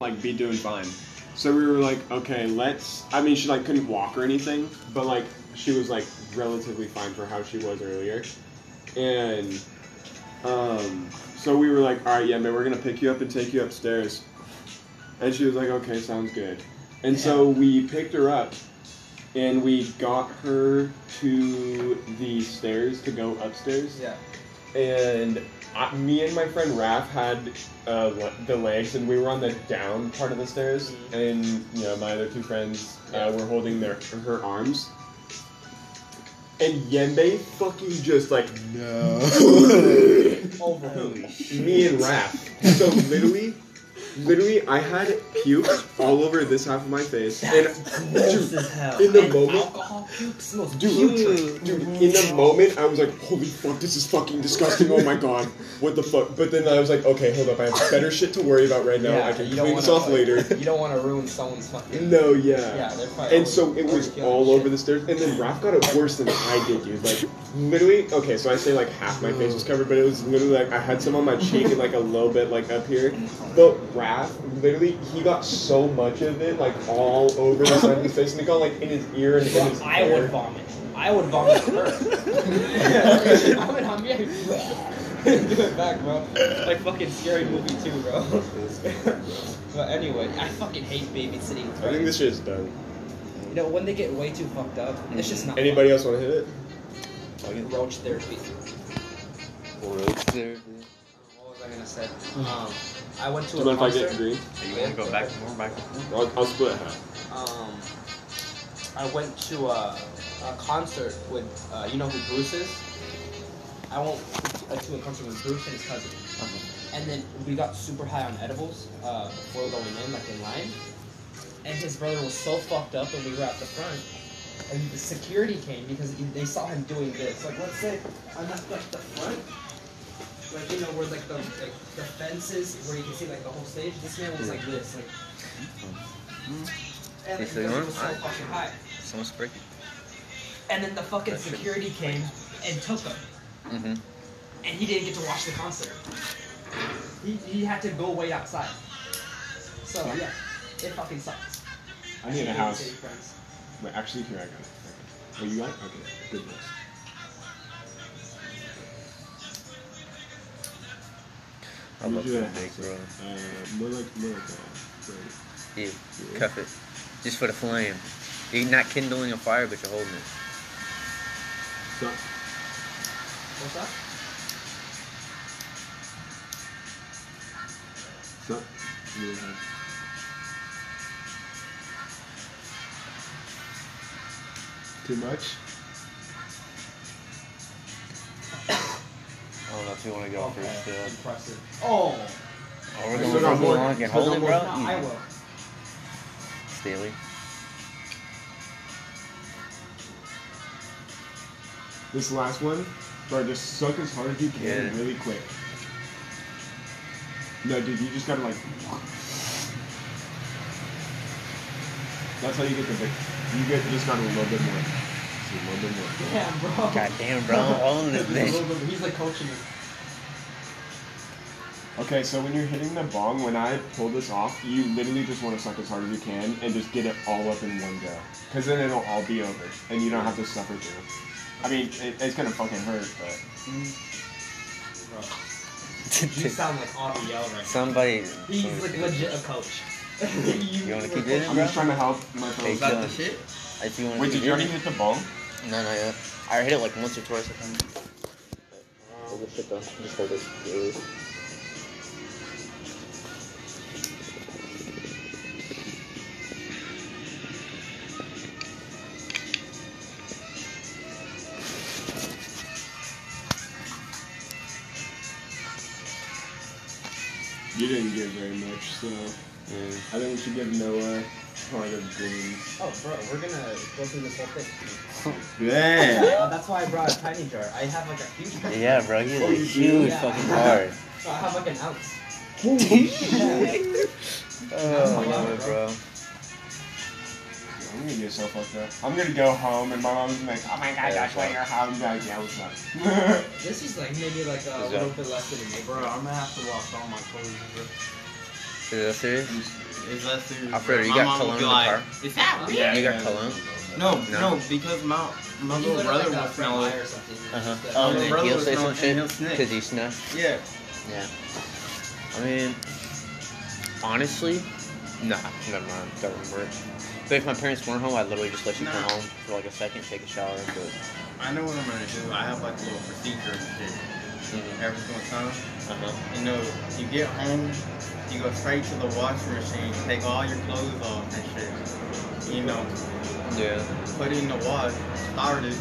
like be doing fine. So we were like, okay, let's. I mean, she like couldn't walk or anything, but like she was like relatively fine for how she was earlier, and um, so we were like, all right, yeah, man, we're gonna pick you up and take you upstairs, and she was like, okay, sounds good, and so we picked her up, and we got her to the stairs to go upstairs, Yeah. and I, me and my friend Raph had uh, le- the legs, and we were on the down part of the stairs, Mhm. and you know my other two friends Yeah. uh, were holding their her arms. And Yembe fucking just like no. Over who? me and Raph. So literally, literally, I had puke all over this half of my face, and Gross dude, as hell. in the And moment- alcohol puke smells Dude, putrid. dude, in the moment, I was like, holy fuck, this is fucking disgusting. Oh my god, what the fuck? But then I was like, okay, hold up, I have better shit to worry about right now. I can you don't clean this wanna, off like, later. You don't want to ruin someone's fucking. No, yeah. Yeah, they're probably. And so it was all and over the stairs, and then Raph got it worse than I did, dude. Like, literally, okay, so I say like half my face was covered, but it was literally like I had some on my cheek and like a little bit like up here. But Raph, literally, he got so much of it, like all over the side of his face, and it got like in his ear and in Bro, his I hair. would vomit. I would vomit on her. vomit. Do it back, bro. Like fucking scary movie too, bro. but anyway, I fucking hate babysitting. I think this shit is done. You know, when they get way too fucked up, it's just not. Anybody else want to hit it? Fun. Roach therapy. Roach therapy. What was I gonna say? Um, I went to Do you a mind if I concert. get green? You want to go back more back? I'll, I'll split half. um, I went to a, a concert with, uh, you know who Bruce is? I went to, to a concert with Bruce and his cousin. And then we got super high on edibles uh, before going in, like in line. And his brother was so fucked up, and we were at the front. And the security came because they saw him doing this. Like, let's say I'm at like the front, like you know where like the like the fences where you can see like the whole stage. This man was like this, like. And He's like, it was so fucking high. Someone's breaking. And then the fucking That shit- security came and took him, Mm-hmm. and he didn't get to watch the concert. He, he had to go wait outside. So yeah, it fucking sucks. I need a house. City. Wait, actually, here I got it. Okay. Oh, you got it? Okay, good news. I love You do food a bake, house, bro. Uh, more like, more like that. Right. Ew. Cuff it. Just for the flame. You're not kindling a fire, but you're holding it. So, What's that? so, really hard. Too much? I don't know if you want to go Okay, first still. Impressive. Oh, Oh, we're going to for more. long and hold it, bro. no, I will. Staley. This last one, bro, just suck as hard as you can Yeah. really quick. No, dude, you just gotta like. That's how you get the big. You get just got a little bit more. Just a little bit more. Damn, bro. God damn, bro. All in this He's bitch. He's like coaching me. Okay, so when you're hitting the bong, when I pull this off, you literally just want to suck as hard as you can and just get it all up in one go. Because then it'll all be over, and you don't have to suffer through. I mean, it, it's gonna fucking hurt, but. Bro, you sound like Aviel right now. Somebody. He's like legit a coach. You wanna keep doing it, I'm bro? just trying to help my Hey, fellows. Is that John. the shit? If you want Wait, did you already hit the bong? No, not yet. I hit it like once or twice, I think. Good shit, though. Just hold it. Should give Noah part of dreams. Oh, bro, we're gonna go through this whole thing. Yeah. Uh, that's why I brought a tiny jar. I have like a huge one. Yeah, bro. He Oh, a huge Yeah. fucking hard. So I have like an ounce. Oh, I love it, bro. I'm gonna get so fucked up. I'm gonna go home and my mom's gonna be like, oh my god, Josh, why fuck. you're home? I'm like, yeah, what's up? This is like maybe like a Is little that- bit less than a acre. Bro, I'm gonna have to wash all my clothes. Bro. Is that serious? Is that serious? Alfredo, you My got mom would cologne in the like, car? Is that real? Yeah. You got cologne? No, No. no, because my my You little brother like, a will smell Meyer it. or something. Uh huh. Just, Oh, and my brother he'll was say not- some shit because he snuffed. Yeah. Yeah. I mean, honestly, nah, never mind. Doesn't work. But if my parents weren't home, I'd literally just let you come home for like a second, take a shower, but. I know what I'm gonna do. I have like a little procedure and shit. Every single time. Uh huh. You know, you get home, you go straight to the washing machine, take all your clothes off and shit. You know, Yeah. put it in the wash, start it,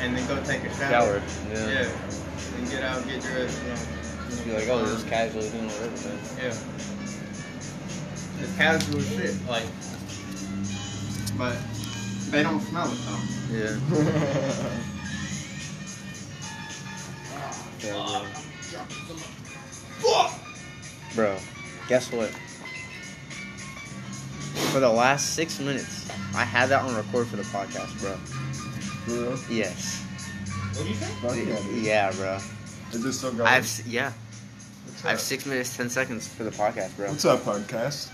and then go take a shower. Shower. Yeah. Yeah. And get out, get dressed, you know. Be like, oh, this is casually doing whatever, man. Yeah. It's casual shit, like. But they don't smell it though. Yeah. Bro, guess what? For the last six minutes, I had that on record for the podcast, bro. For real? Yes. What'd you say? Fuck yeah, dude. Yeah, bro. Is this still going? I have s- yeah. What's I have up? six minutes, ten seconds for the podcast, bro. What's up, podcast?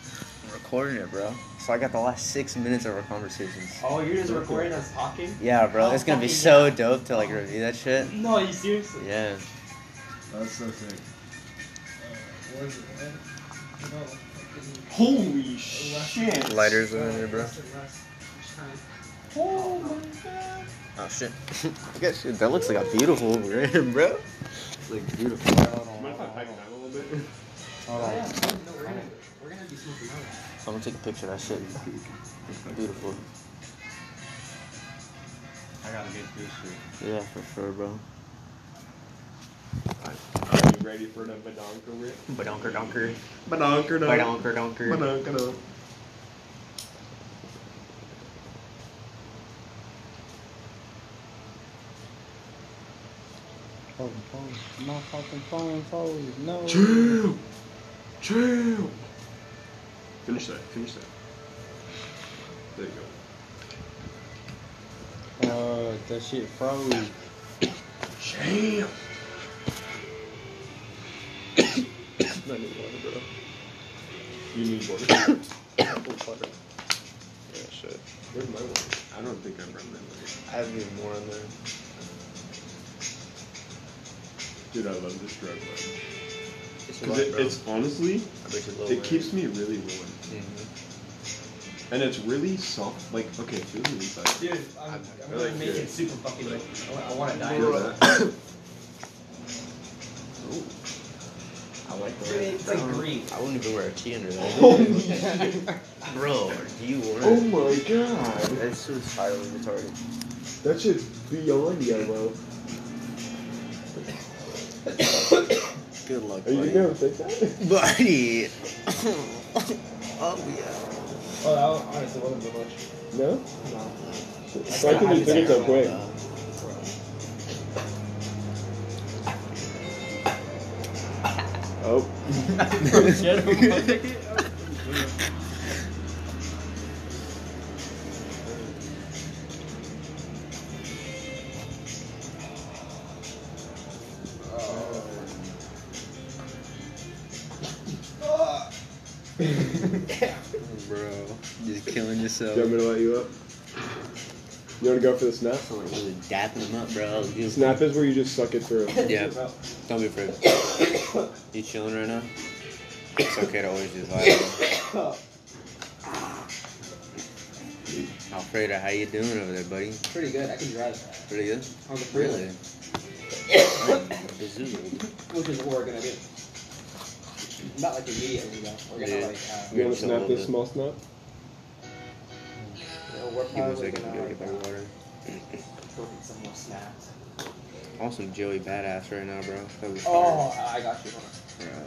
I'm recording it, bro. So I got the last six minutes of our conversations. Oh, you're just recording us talking? Yeah, bro. Oh, It's gonna be so yeah. dope to like review that shit. No, you seriously? Yeah. That's so sick. Uh, Holy shit! Lighters over there, bro. Oh my god! Oh shit. I guess shit, that looks like a beautiful rim, bro. It's Like beautiful. Mind if I pipe it down a little bit? Yeah. No, we're gonna, we're gonna be smoking on that. I'm gonna take a picture of that shit. Beautiful. I gotta get this shit. Yeah, for sure, bro. Are you ready for the badonka rip? Badonker donker. Badonker Badonker donker. Badonka My fucking phone froze. No. Chill! Chill! Finish that, finish that. There you go. Uh, that shit froze. Chill! I need water, bro. You need water? water. Yeah, shit. Where's my water? I don't think I've run that water. I have even more in there. Dude, I love this drug, man. It's Because it, it's honestly, I bet you low it keeps me really warm. hmm And it's really soft. Like, okay, it feels really soft. Dude, I'm, I'm I really like making it. super fucking like, I want, I want to die. Feel that? I like Dude, it's like green. I wouldn't even wear a tee under that. Oh Holy shit. Bro, do you want Oh my god. That's suicidally retarded. That shit's beyond yellow. Good luck, Are you buddy. gonna fix that? Buddy! oh, yeah. Oh, that honestly wasn't so much. No? No. Why can you think it so quick? Oh. Bro, just killing yourself. Do you want me to let you up? You want to go for the snap? I'm like really dapping them up, bro. Snap is where you just suck it through. Yeah. Don't be afraid. You chilling right now? It's okay to always just vibe. Alfredo, how you doing over there, buddy? Pretty good. I can drive. Pretty good? On the freeway. Really? Bezoozled. Which is what we're gonna do. Not like immediately though. We're gonna Yeah. like, uh, You wanna snap this small snap? you know, we're Give me a probably gonna go like, get my uh, water. go get some more snacks. I want some Joey Badass right now, bro. That was Oh, I got you. Hold on. fire.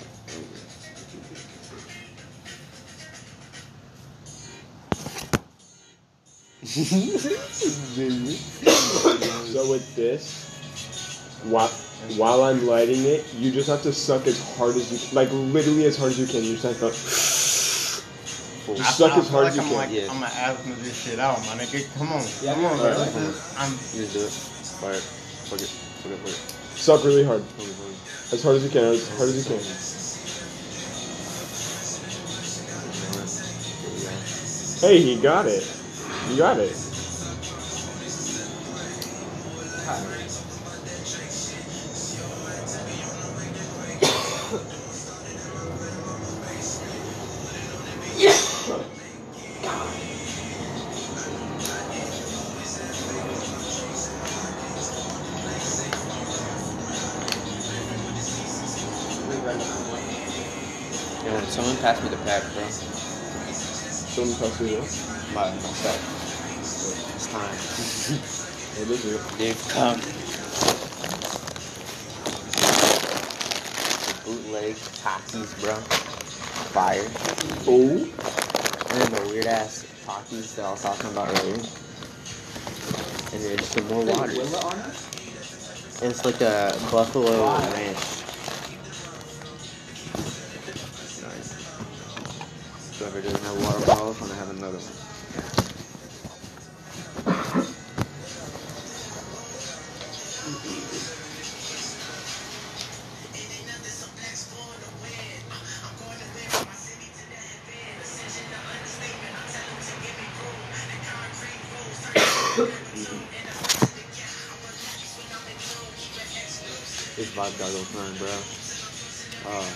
So with this, while, while I'm lighting it, you just have to suck as hard as you like literally as hard as you can. You just have to just suck as hard as you I'm can. like, Yeah. I'm gonna asthma this shit out, my nigga. Come on, Yeah, come on, yeah, bro. yeah. This I'm You just do it. Fire. Fuck it. Suck really hard. As hard as you can, as hard as you can. Hey, he got it. You got it. This. My, myself. It's time. It is it. They've come. Bootleg Takis, bro. Fire. Oh. And then the weird ass Takis that I was talking about earlier. And then just some more water. Will it on it? And it's like a buffalo ranch. Nice. Whoever doesn't have water bottles, want to have another one. Vibe got go fine, bro. Oh,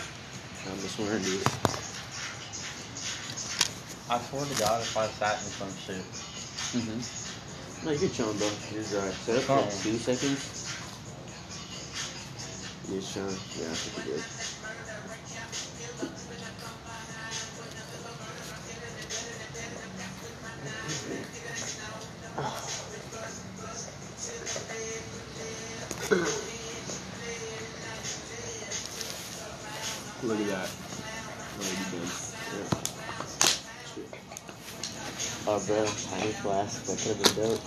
I'm just wearing these. I swear to God, if I sat in some shit, Mm-hmm. No, you're chilling, bro. You're dry. Set up for two seconds. You're chilling. Yeah, I think you're good. Bro, tiny flask. That could have been dope.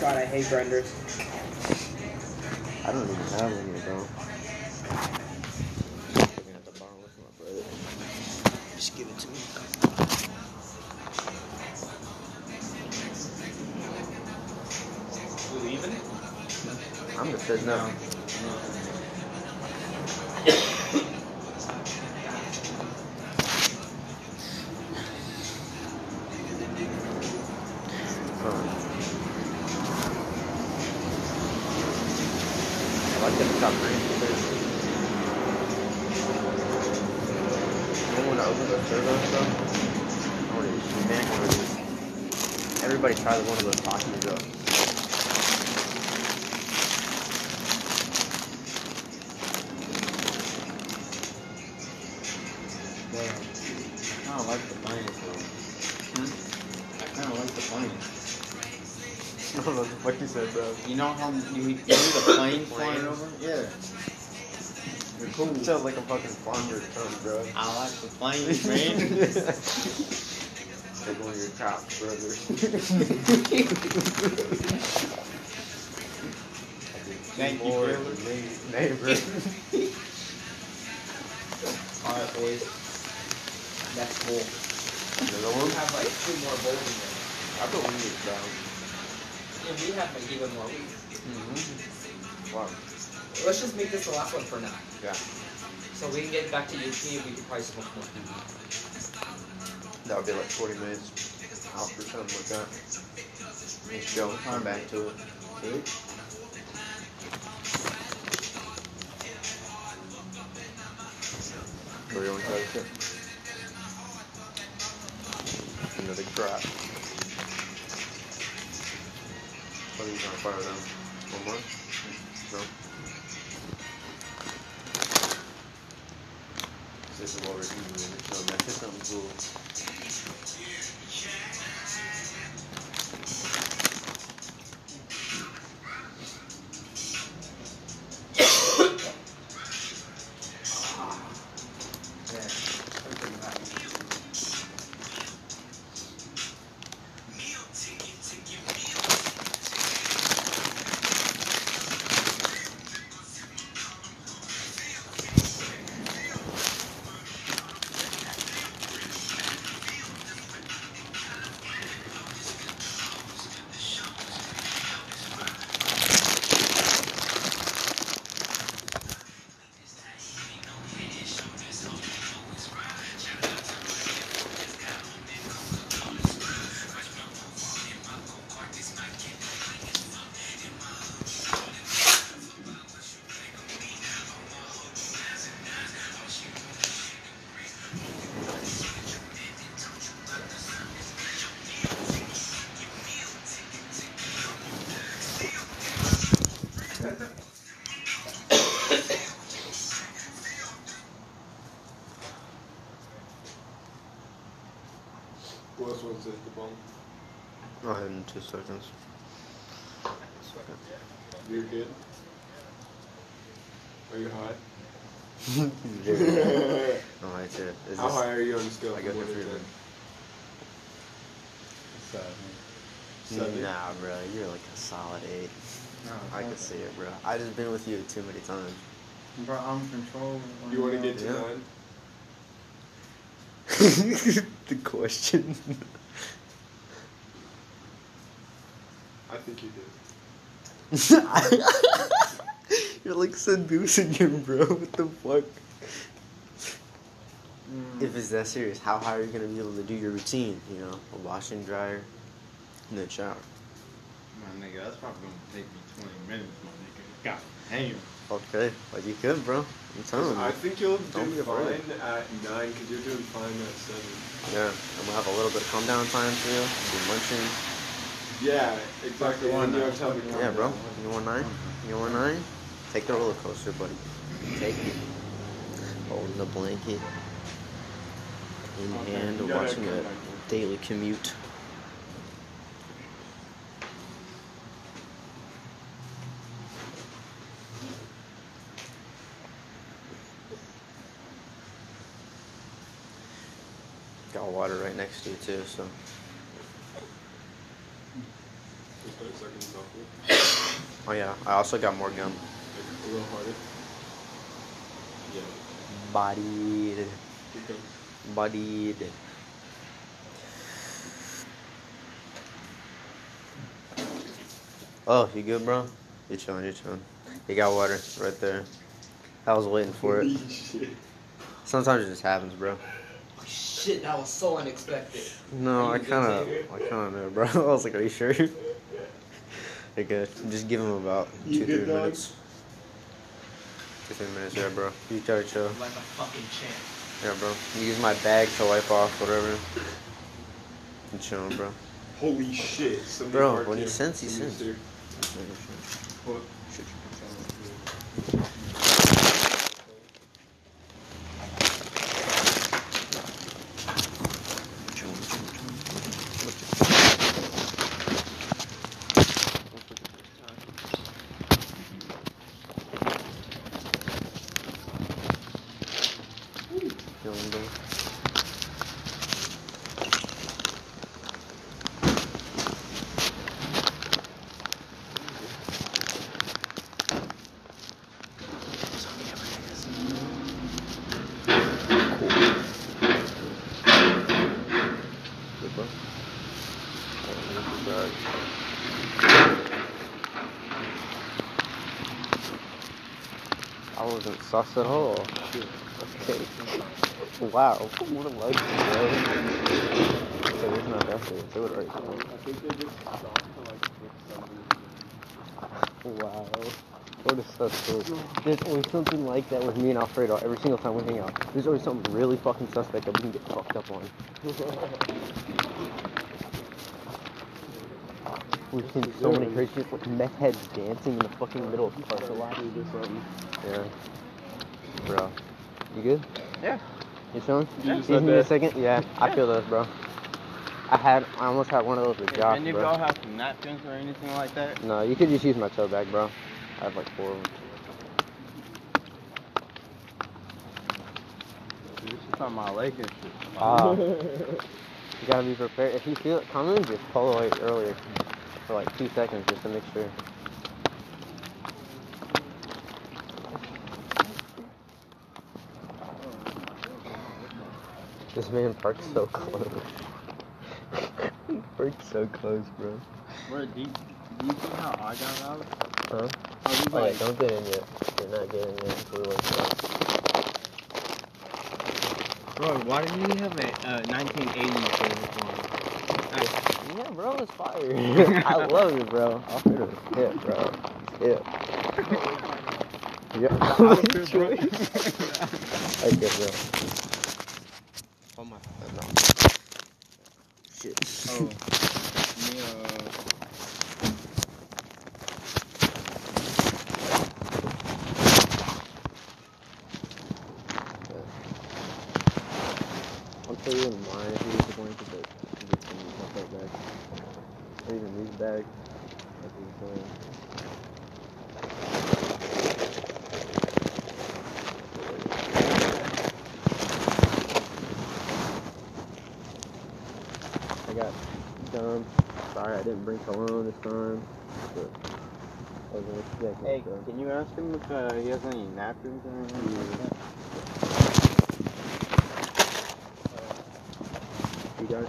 God, I hate grinders. I don't even have one here, bro. Looking at the bar with my brother. Just give it to me. We leaving? I'm just sitting up. I like that it's got ranch in there. You want to open the servo stuff? I want to eat man already. Everybody try one of those tacos though. I don't like the planes though. Hmm? I don't like the planes. I don't know what you said, bro. You know how you, you need a plane flying over? Yeah. You're cool. Sounds like a fucking farmer tongue, bro. I like the planes, man. Like one top brothers. Thank you, Lord, neighbor. Alright, boys. That's full. Another We one? have like two more bowls in there. I put one of these down. Yeah, we have like even more. Mm-hmm. Wow. Let's just make this the last one for now. Yeah. So we can get back to UT and we can probably smoke more. That would be like 40 minutes out or something like that. Back to it. Where you want to this shit? Another crap. What are you trying to fire down? One more? No? This is what we're eating. So that's something cool. In two seconds. You're good. Are you hot? Very- no, it's it. Is How this, high are you on the scale? I from got one the to three. ten? Seven. Seven. Nah, bro, you're like a solid eight. No, I can see it, bro. I just been with you too many times. Bro, I'm controlling. You want to get to Yeah. nine? the question. I think you did. You're like seducing him, bro. What the fuck? Mm. If it's that serious, how high are you gonna be able to do your routine? You know, a washing dryer, and then shower. My nigga, that's probably gonna take me 20 minutes, my nigga. God damn. Okay, but you could, bro. I'm telling you. I think you'll Don't do be afraid. fine at nine because you're doing fine at seven. Yeah, I'm gonna have a little bit of calm down time for you. Be munching. Yeah, exactly. Fuck the one And you now. have time to calm Yeah, bro. down. You want nine? You want nine? Take the roller coaster, buddy. Take it. Holding the blanket in Okay, hand, you gotta watching come a daily commute. Got water right next to you too, so Just put a second softly. oh yeah. I also got more gum. Like a little harder. Yeah. Bodied, Keep bodied. Oh, you good, bro? You chilling? You chilling? You got water right there. I was waiting for it. Sometimes it just happens, bro. Oh, shit, that was so unexpected. No, I kind of, I kind of know, bro. I was like, are you sure? You're good. Just give him about You two, good, three dog? minutes. Two, three minutes, yeah, bro. You gotta chill. Like a fucking champ. Yeah, bro. You use my bag to wipe off whatever. I'm chilling, bro. Holy shit. Bro, marked when he you. sends, he Somebody's sends. What? Chilling, bro. Good, bro. Alright, here's your bag. I at all. Okay. Wow. What a luxury, bro. Okay, there's not that thing. Do it right. I think they just stopped for like six, seven. Wow. What a sus story. There's always something like that with me and Alfredo every single time we hang out. There's always something really fucking suspect that we can get fucked up on. We've seen so many crazy like meth heads dancing in the fucking middle of parking lot. Yeah. Bro. You good? Yeah. You chilling? Yeah. Excuse me a second? Yeah, I feel those, bro. I had, I almost had one of those with Josh, Any of bro. y'all have some napkins or anything like that? No, you could just use my tote bag, bro. I have like four of them. This is on my leg and shit. Ah. you gotta be prepared. If you feel it coming, just pull away earlier for like two seconds just to make sure. This man parked so close. he parked so close, bro. Bro, do you, do you see how I got out? Huh? Oh yeah, like, don't get in yet. You're not getting in until we like bro, why did you have a uh, 1980 thing Yeah, bro, it's fire. I love it, bro. Alfredo is hip, bro. He's hip. Yep. Good choice. okay, bro. Oh my. No. Shit. Oh, me, uh, I'll tell you in mine if you disappointed, but tote bag. Or even these bags. Like these, uh, I got gum. Sorry I didn't bring cologne this time. But was gonna Hey, so. can you ask him if uh, he has any napkins or anything? like that? You got it?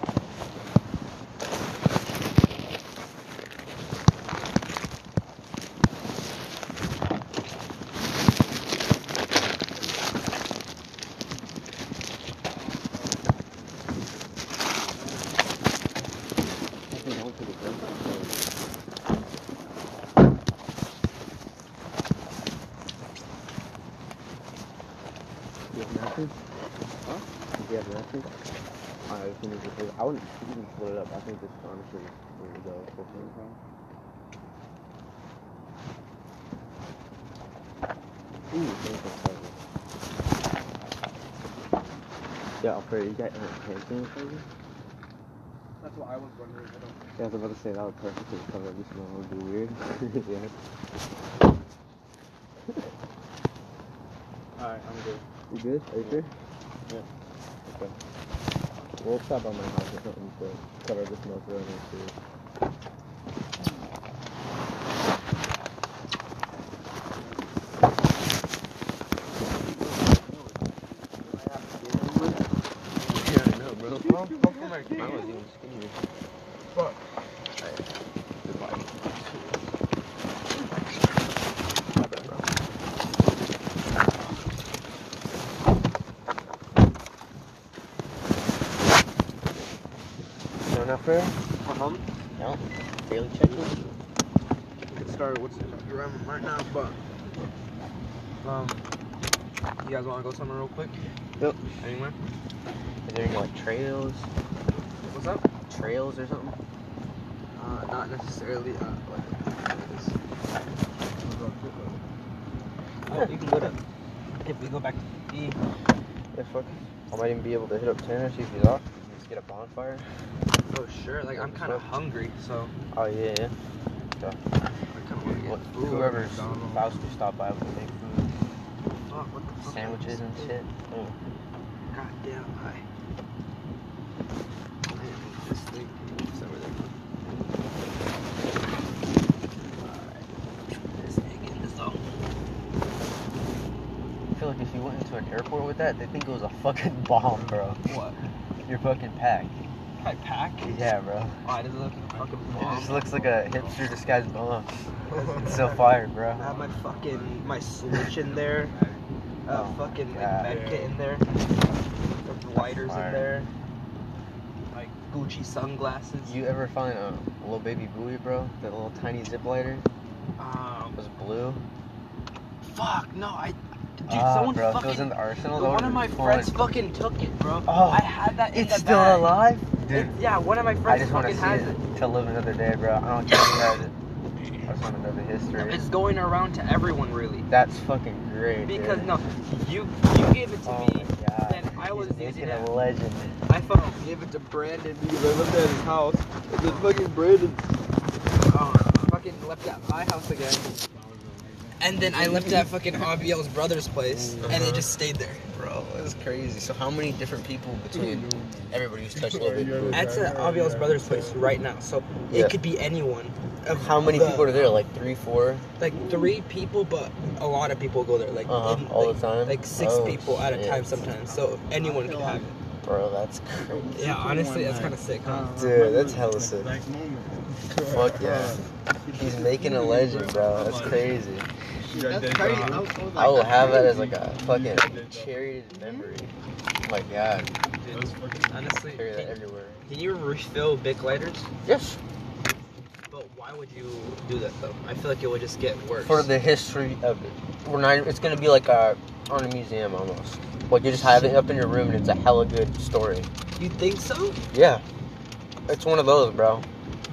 I think I'll take a break. You have napkins? Huh? Do you have napkins? I was gonna just, I wouldn't even split it up. I think this honestly is where to go. for. Ooh, Yeah, Alfredo, you got uh, hand sanitizer? That's what I was wondering. I don't Yeah, I was about to say that would perfectly cover this smell. It would be weird. yeah. Alright, I'm good. You good? Are you sure? Yeah. Okay. We'll stop by my house or something to cover smoke around here too. Yeah, I know, bro. I was even skinnier. Fuck. No, not fair? Uh-huh. No. Daily check-in? Get started with around right now, but um, you guys want to go somewhere real quick? Yep. Anywhere? Is there any like trails? What's up? Trails or something? Uh, not necessarily. Uh, like this. Oh, you can go to. If we go back to E, Yeah, fuck. I might even be able to hit up Tanner, see if he's off. Just get a bonfire. Oh sure. Like I'm kind of hungry, so Oh, yeah, yeah. I kind of want to get food. whoever's about to stop by will make food. Fuck, what the fuck? Sandwiches and shit. Mm. Goddamn high. I didn't eat this thing. It's over there. Alright. This egg in this though. I feel like if you went into an airport with that, they think it was a fucking bomb, bro. What? You're fucking packed. Probably pack? Yeah, bro. Why does it look like a fucking It just looks like a hipster disguised bomb. It's so fire, bro. I have my fucking my switch in there. Uh, Oh, fucking like, med kit in there. The lighters in there. Like Gucci sunglasses. You ever find a little baby buoy, bro? That little tiny zip lighter? um It was blue. fuck no I dude Ah, someone bro, if it fucking was in the arsenal, one of my fun. friends fucking took it, bro. Oh, I had that It's still bag. alive? Dude, yeah, one of my friends I just want to fucking see has it it. to live another day, bro. I don't care who has it. I just want to know the history. It's going around to everyone really. That's fucking great, Because dude. no, you you gave it to Oh me. then I was He's using it. a legend. I fucking gave it to Brandon because I lived at his house. And then fucking Brandon uh, fucking left at my house again. And then I left at fucking Abiel's brother's place, and it just stayed there. Bro, that's crazy. So how many different people between everybody who's touched Little Baby That's at Abiel's brother's place right now, so Yeah. it could be anyone. Of How many the- people are there? Like three, four? Like three people, but a lot of people go there. Like Uh-huh, in- all like, the time? Like six Oh, people at a shit. time sometimes. So anyone can have it. Bro, that's crazy. Yeah, honestly, that's kind of sick, huh? Dude, that's hella sick. Fuck yeah. He's making a legend, bro. That's crazy. That's crazy. I will have that as like a fucking cherished memory. Oh my god. Honestly, Carry that can, everywhere. can you refill Bic lighters? Yes. But why would you do that though? I feel like it would just get worse. For the history of it. We're not it's gonna be like a on a museum almost. Like you just have it up in your room and it's a hella good story. you think so? Yeah. It's one of those, bro.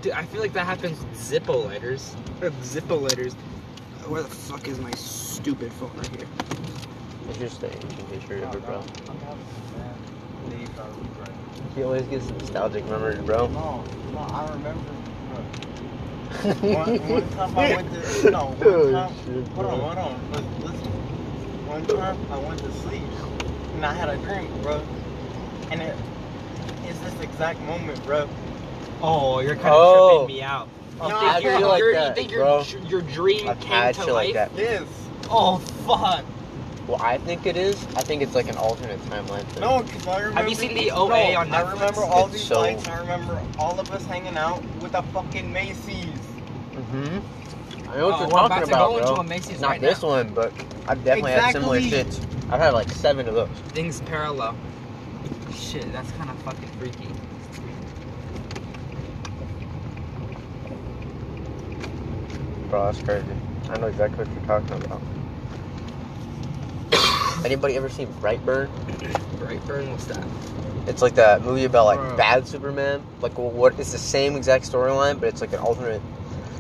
Dude, I feel like that happens with Zippo lighters. Or Zippo lighters. Where the fuck is my stupid phone right here? It's just a ancient history of it, bro. Then you probably right. He always gets nostalgic memories, bro. No, no, I remember. one, one time I went to no one Oh, time. shit, Hold on, hold on. Listen, listen. One time I went to sleep and I had a dream, bro. And it's this exact moment, bro. Oh, you're kind of Oh. tripping me out. No, You I think, your, feel like your, that, you think bro. your, your dream I've came had to shit life? like that. Yes. Oh, fuck. Well, I think it is. I think it's like an alternate timeline thing. No, because I remember. Have you seen the no, OA on I remember all It's these so- lights. I remember all of us hanging out with the fucking Macy's. Mm-hmm. I know what Oh, you're we're about talking to about, go bro. into a Macy's Not right this now. one, but I've definitely had similar Exactly. shits. I've had like seven of those. Things parallel. Shit, that's kind of fucking freaky. Bro, that's crazy. I know exactly what you're talking about. Anybody ever seen Brightburn? Brightburn, what's that? It's like that movie about like Bro. bad Superman. Like well, what? It's the same exact storyline, but it's like an alternate.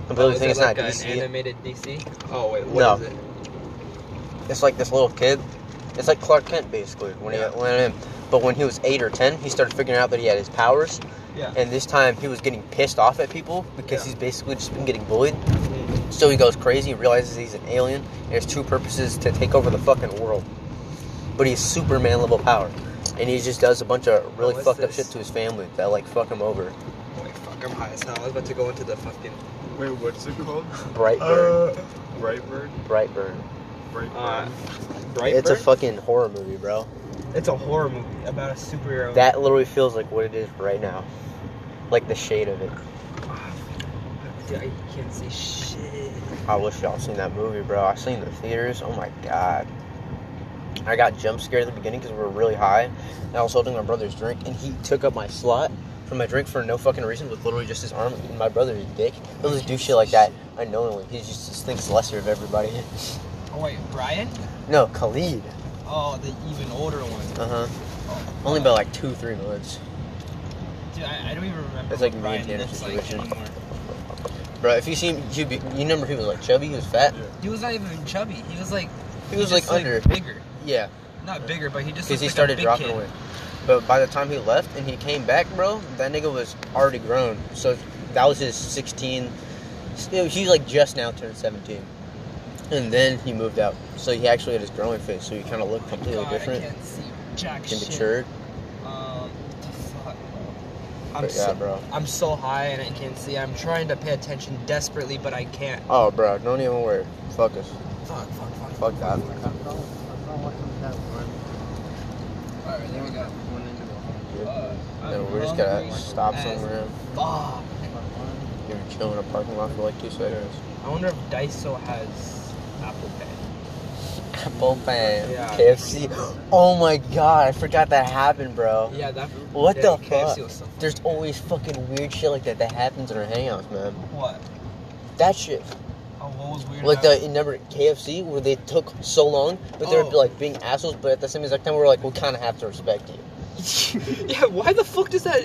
Completely Oh, is thing. It's like not DC. animated DC? Oh wait, what No. is it? It's like this little kid. It's like Clark Kent basically. When Yeah. he in. but when he was eight or ten, he started figuring out that he had his powers. Yeah. And this time he was getting pissed off at people because Yeah. he's basically just been getting bullied. So he goes crazy realizes he's an alien. And has two purposes to take over the fucking world. But he's Superman level power. And he just does a bunch of really fucked up shit to his family that like fuck him over. Wait, fuck, I'm high as hell. I was about to go into the fucking. Wait, what's it called? Brightburn. Brightburn. Brightburn. Brightburn. Uh, Brightburn. It's a fucking horror movie, bro. It's a horror movie about a superhero. That literally feels like what it is right now. Like the shade of it. Dude, I can't see shit. I wish y'all seen that movie, bro. I seen the theaters. Oh my god. I got jump scared at the beginning because we were really high. And I was holding my brother's drink, and he took up my slot from my drink for no fucking reason with literally just his arm in my brother's dick. He'll just do shit like that unknowingly. He just, just thinks lesser of everybody. Oh wait, Brian? no, Khalid. Oh, the even older one. Uh huh. Only by like two, three months. Dude, I, I don't even remember. It's like me and Tanner's like situation. anymore. Bro, if you see him, you'd be, you remember he was like chubby, he was fat? He was not even chubby. He was like. He was just, like under. bigger. Yeah. Not bigger, but he just. Because he looked started dropping kid. away. But by the time he left and he came back, bro, that nigga was already grown. So that was his 16. He was like just now turned 17. And then he moved out. So he actually had his growing face. So he kind of looked completely God, different I can't see jack and shit. matured. Um, fuck, bro. I'm yeah, so, bro. I'm so high and I can't see. I'm trying to pay attention desperately, but I can't. Oh, bro, don't even worry. Fuck us. Fuck, fuck, fuck. Fuck that. Alright, there we go. We're just gonna stop somewhere. Fuck. You're chilling in a parking lot for like two seconds. I wonder if Daiso has Apple Pay. Apple fan. Yeah. KFC. Oh my god, I forgot that happened, bro. Yeah, that. What yeah, the KFC fuck? There's always fucking weird shit like that that happens in our hangouts, man. what? That shit. Oh, what was weird? Like the number KFC where they took so long, but they were Oh. like being assholes, but at the same exact time we're like, we kind of have to respect you. yeah, why the fuck does that?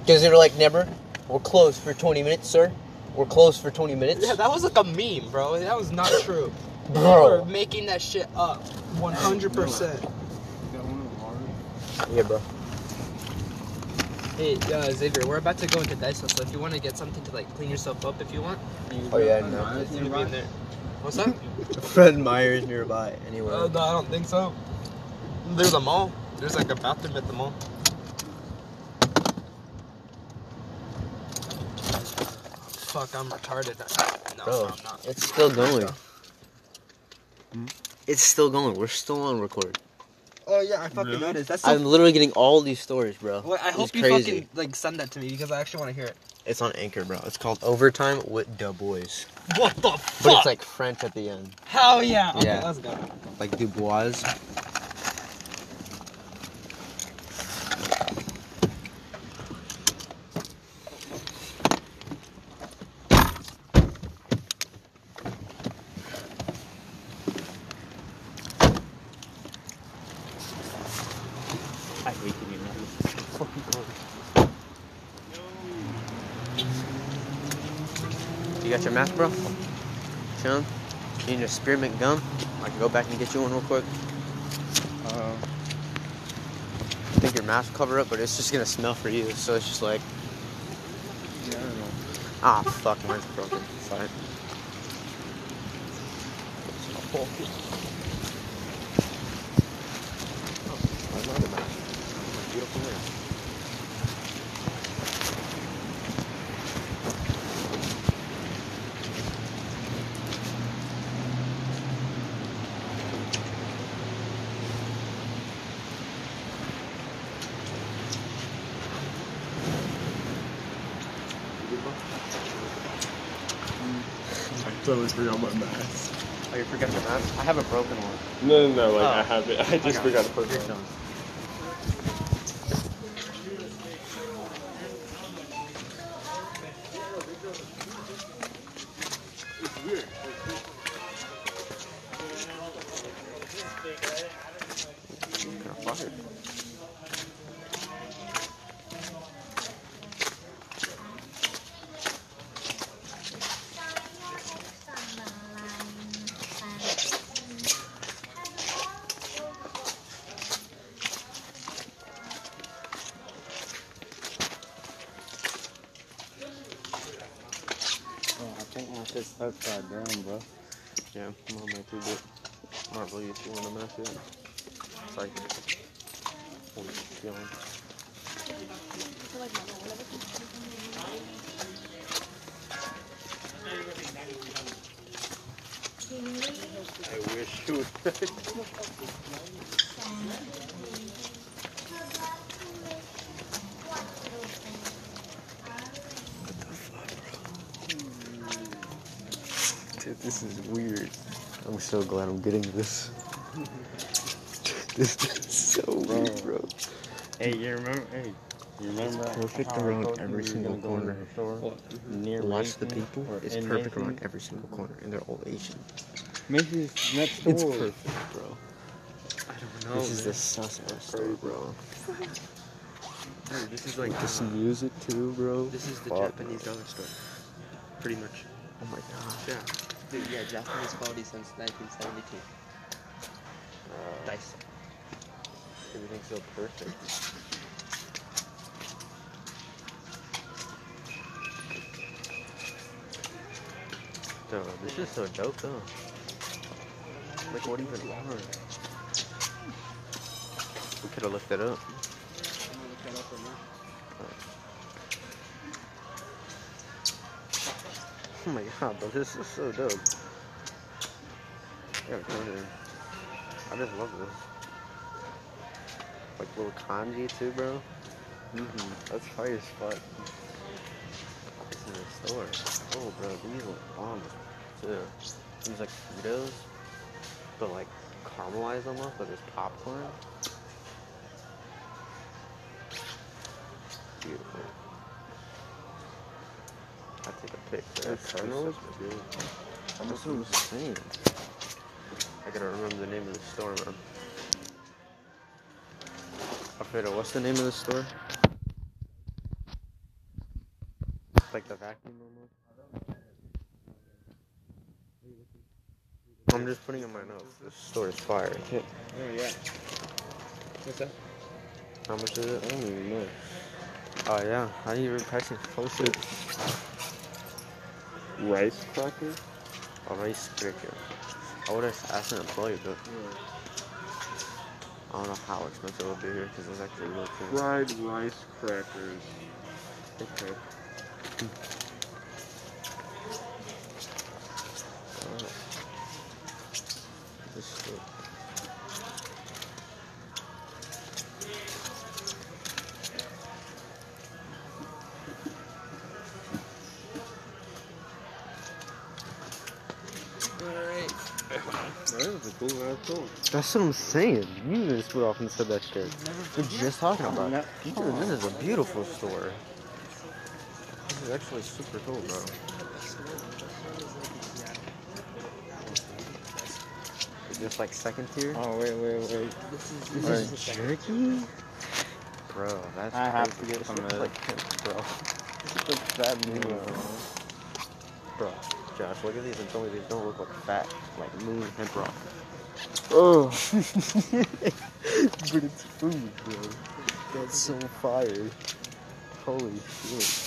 Because they were like, never, we're closed for 20 minutes, sir. We're closed for 20 minutes. Yeah, that was like a meme, bro. That was not true. Bro. were making that shit up. 100%. Yeah, bro. Hey, uh, Xavier, we're about to go into Daiso, so if you want to get something to like clean yourself up, if you want, Oh, yeah, no. it's gonna be in there. What's that? Fred Meyer's nearby, anyway. Uh, no, I don't think so. There's a mall. There's like a bathroom at the mall. Fuck, I'm retarded. No, Bro, no, I'm not. it's still going. Mm. It's still going. We're still on record. Oh yeah, I fucking Really? noticed. That's so. I'm literally getting all these stories, bro. Well, I It's hope you crazy. fucking like send that to me because I actually want to hear it. It's on Anchor, bro. It's called Overtime with Du Bois. What the fuck? But it's like French at the end. Hell yeah. Okay, Yeah. let's go. Like Du Bois. I hate to be You got your mask, bro? Chum? You need a spearmint gum? I can go back and get you one real quick. Uh, think your mask cover up, but it's just gonna smell for you. So it's just like, Yeah, I don't know. ah, fuck, mine's broken. Fine. Oh, I love the mask. My beautiful mask. I totally forgot my mask. Oh, you forgot your mask? I have a broken one. No, no, no. Like Oh. I have it. I just got forgot it. to put it on. Feeling. I wish you would. Dude, this is weird. I'm so glad I'm getting this. this is so weird, bro. Hey, you remember? Hey, you remember? It's perfect around every single gonna in corner. the store Near Watch the people. It's in perfect around every single corner, and they're all Asian. Macy's next door. It's perfect, bro. I don't know. this is the man. suspect store, bro. Dude, this is like Like this uh, music too, bro. this is the Fuck. Japanese dollar store. Pretty much. Oh my god. Yeah. Dude, yeah, Japanese quality since 1972. Nice. Everything's so perfect. Dude, this is so dope though. Like what even are? We could have looked it up. Oh my god, bro, this is so dope. I just love this. Like little kanji too, bro. Mm-hmm. That's fire as fuck. This is a store. Oh, bro, these look bomb too. These like Fritos, but like caramelized almost, but there's popcorn. Beautiful. I take a pic. That's so good. What I'm saying. I gotta remember the name of the store, man. Alfredo, what's the name of the store? It's like the vacuum almost. I'm just putting in my notes. This store is fire. Oh yeah. What's that? How much is it? I don't even know. Oh yeah, how do you even price it? Post it. Rice cracker? A rice cracker. I would have asked an employee, but I don't know how expensive it would be here because it's actually really cool. Fried rice crackers. Okay. cool. That's what I'm saying. You just went off and said that shit. We're just talking about it. Dude, this is a beautiful store. This is actually super cool, bro. Is this like second tier? Oh wait, wait, wait. This is this jerky? Bro, that's I have to get This some looks of like hemp, bro. Look at that moon. Bro, Josh, look at these and tell me these don't look like fat, like moon hemp rock. Oh. but it's food, bro. That's so fire. Holy shit.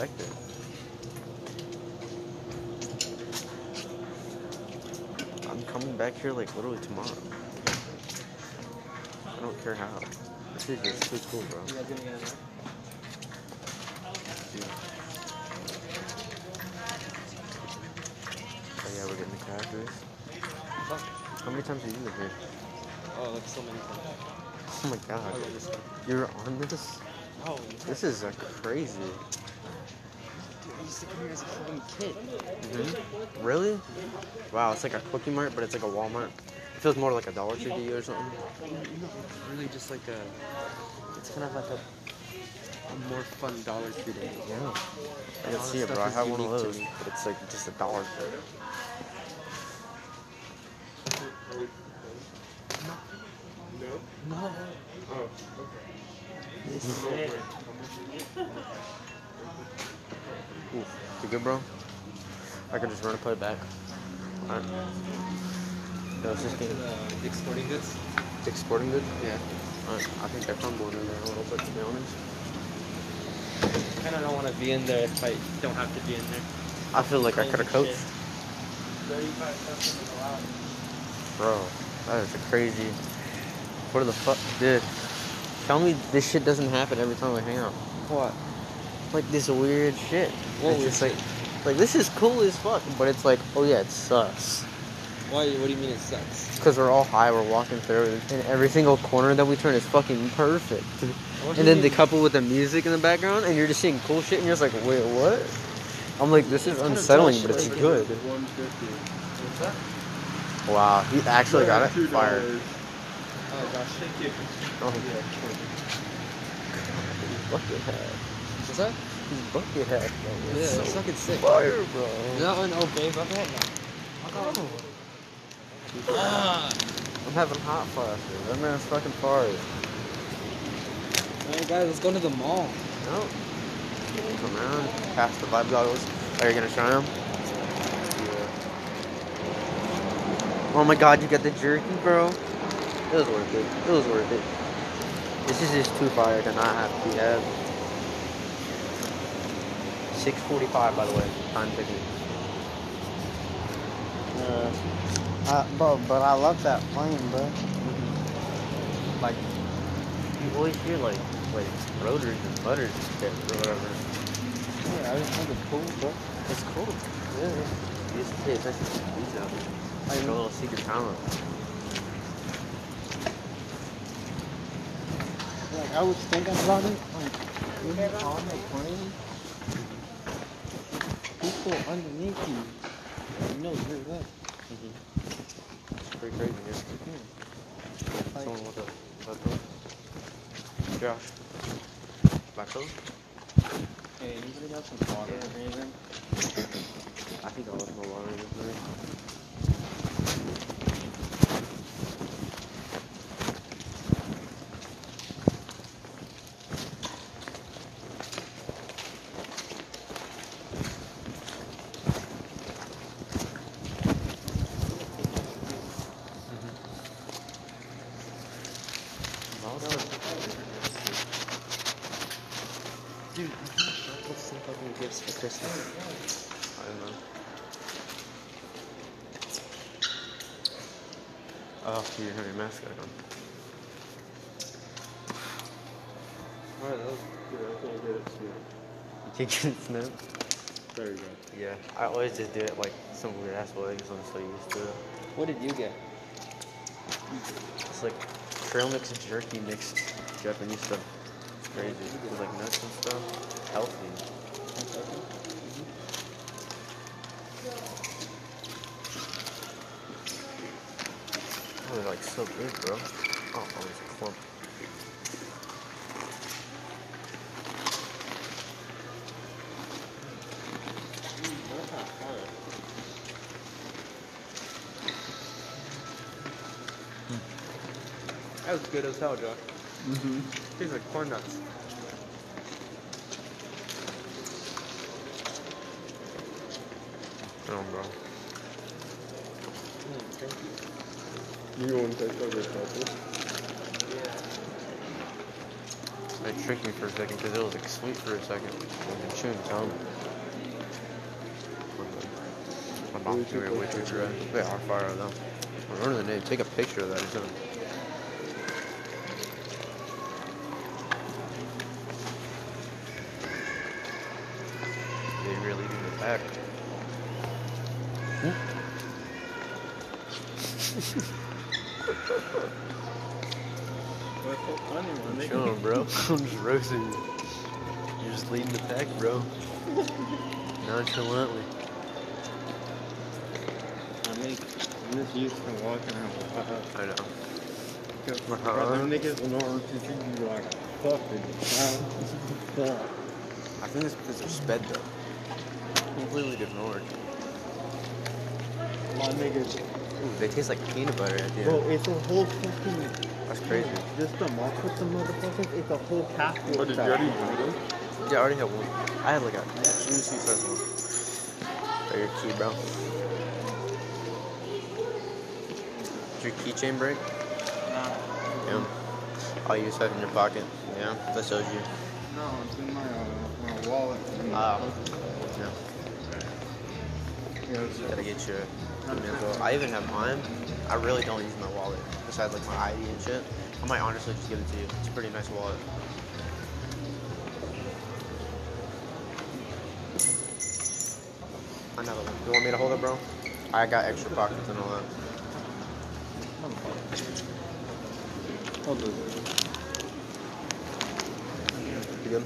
You gotta respect it. I'm coming back here like literally tomorrow. I don't care how. This is just too cool, bro. You guys gonna get it? Oh yeah, we're getting the crackers. How many times have you lived here? Oh, like so many times. Oh my god. Yeah, this one. You're on this? Oh, This is uh, crazy. Dude, I used to come here as a fucking kid. hmm Really? Wow, it's like a Quickie Mart, but it's like a Walmart. It feels more like a Dollar Tree to you or something. It's really just like a. It's kind of like a, a more fun Dollar Tree to me. Yeah. I all can see it, stuff bro. I is have one of to those, but it's like just a dollar store. No? No. Oh, Ooh, you good, bro? I could just run and play it back. Alright. It's just Dick's Sporting Goods. Dick's Sporting Goods. Yeah. Alright, I think they're crumbling in there a little bit, to be honest. I kind of don't want to be in there if I don't have to be in there. I feel like I could have coached. 35 allowed. Bro, that is a crazy. What the fuck, dude? Tell me this shit doesn't happen every time we hang out. What? Like this weird shit. What it's just like, like this is cool as fuck, but it's like, oh yeah, it sucks. Why? What do you mean it sucks? Because we're all high, we're walking through, and every single corner that we turn is fucking perfect. And then the couple with the music in the background, and you're just seeing cool shit, and you're just like, wait, what? I'm like, this is unsettling, but it's good. 150. Wow, he actually got it Two fired. Oh gosh. Thank you. Oh, bucket hat. What's that? His bucket hat, bro. Yeah, It's it's so fucking sick. fire, bro. Is That one obey bucket? No. Ah. I'm having hot flashes. That man's fucking fire. Alright guys, let's go to the mall. No. Come around, pass the vibe goggles. Are you gonna try them? Oh my god, you got the jerky, bro. It was worth it. It was worth it. This is just too fire to not have to be had. 645 by the way. Time ticking. Uh, uh, bro, but I love that plane, bro. Like you always hear like like rotors and butters and shit or whatever. Yeah, I just think it's cool, bro. It's cool. Yeah. You just pay attention to the detail. Like a little secret talent. Like, I was thinking about it, like, when on the plane, people underneath you, you know you're there. It's pretty crazy here. Hmm. Like, Someone with a baton. Josh. Baton? hey, anybody got some water or anything? I think I'll look for water in this room. Dude, what's some fucking gifts for Christmas? I don't know. Oh, you have your mask back on. Alright, that was good. I can't get it to You can't get it snapped? There you go. Yeah. I always just do it like some weird ass way because I'm so used to it. What did you get? It's like trail mix and jerky mixed Japanese stuff. It's crazy. It's like nuts and stuff. Healthy. Oh, they're like so big, bro. Oh, oh, it's a clump. Good as hell, Josh. Mm-hmm. Tastes like corn nuts. Oh, bro. Mm, thank you. You want to take over purple? It tricked me for a second because it was like sweet for a second. And chewing gum. My mom's doing it way too dry. They are fire though. I'm running the name. Take a picture of that or something. They really do the back. What's so funny, my nigga? Chilling, bro. I'm just roasting you. You're just leading the pack, bro. Nonchalantly. I mean, I'm just used to walking out. Uh, I know. Cause Uh-huh. them niggas will know RTC be like, fuck it. Fuck. I think it's because they're sped though. Completely different order. My niggas, Ooh, they taste like peanut butter at the bro, it's a whole fucking. That's crazy. Just the mark with the motherfuckers, it's a whole castle. What did you already do? Yeah, I already had one. I had like a juicy sesame. Are your key, bro? Did your keychain break? Nah, Yeah. Oh, you just have it in your pocket. Yeah, that shows you. no, it's in my, uh, my wallet. Ah. Yeah. Yeah, it's- Gotta get your I even have mine. I really don't use my wallet. Besides like my ID and shit. I might honestly just give it to you. It's a pretty nice wallet. Another one. You want me to hold it, bro? I got extra pockets and all that. Hold on. You good?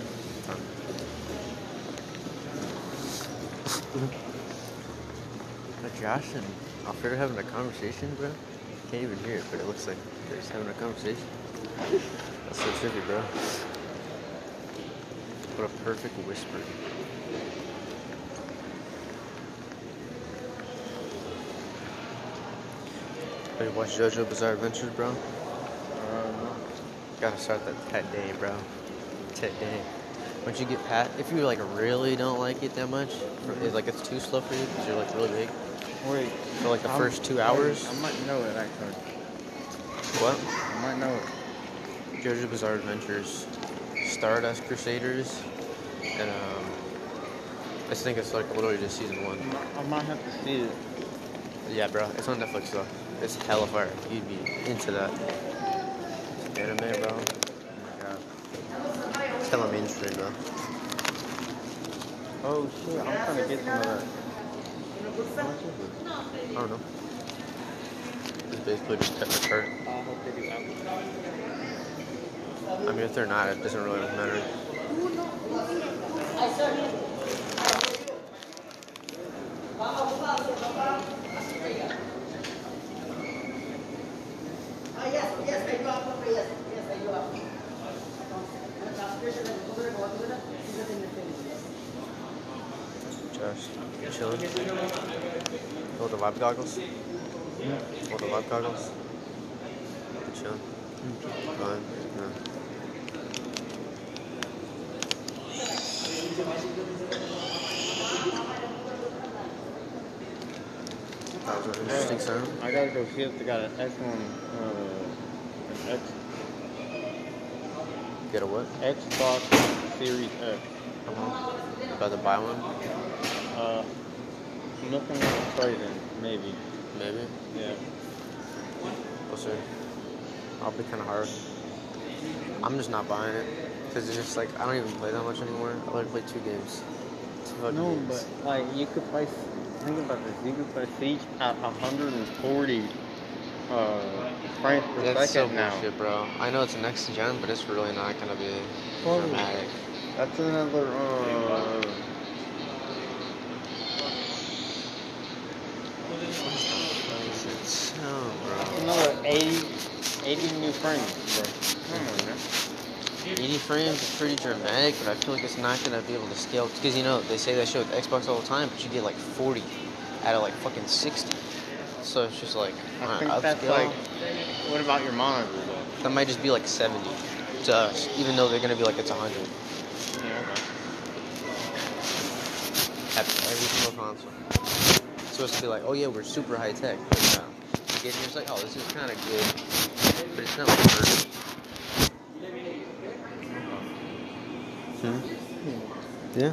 Uh, Josh and Alfred are having a conversation, bro. Can't even hear it, but it looks like they're just having a conversation. That's so trippy, bro. What a perfect whisper. Hey, watch JoJo Bizarre Adventures, bro. Uh, no. Gotta start that that day, bro. That day. Once you get past, if you like really don't like it that much, or it's like it's too slow for you because you're like really big. Wait. For like the I'm- first two hours. I might know it actually. What? I might know it. JoJo Bizarre Adventures, Stardust Crusaders, and um, I think it's like literally just season one. I might, have to see it. Yeah, bro. It's on Netflix though. It's hella fire. You'd be into that. It's anime, bro. Oh my god. It's hella mainstream though. Oh shit, I'm trying to get some of that. I don't know. It's basically just the cart. I mean, if they're not, it doesn't really matter. Yes, yes, I do have yes, yes, I do have. Just chilling. Hold the live goggles. Yeah. Hold the live goggles. Chilling. Fine. Yeah. That was an interesting sound. I gotta go see if they got an X one, uh, an X, Get a what? Xbox Series X. Uh-huh. About to buy one? Uh, Looking at maybe. Maybe. Yeah. We'll see. I'll be kind of hard. I'm just not buying it because it's just like I don't even play that much anymore. I only play two games. Two No, games. but like you could play. Think about this. You could play Siege at 140 uh, frames per That's so second now. bullshit, bro. I know it's next gen, but it's really not gonna be Well, dramatic. That's another. Uh, It's oh, bro. another 80, 80 new frames, bro. Come on, man. 80 frames is pretty dramatic, but I feel like it's not gonna be able to scale. Because you know they say that shit with Xbox all the time, but you get like 40 out of like fucking 60. So it's just like I uh, think that's upscale. like. What about your monitor though? that might just be like 70 to us, even though they're gonna be like it's 100 Yeah, okay. at every single console. It's supposed to be like, oh yeah, we're super high tech. But no. You get here, it's like, oh, this is kind of good, but it's not like perfect. Hmm. Yeah.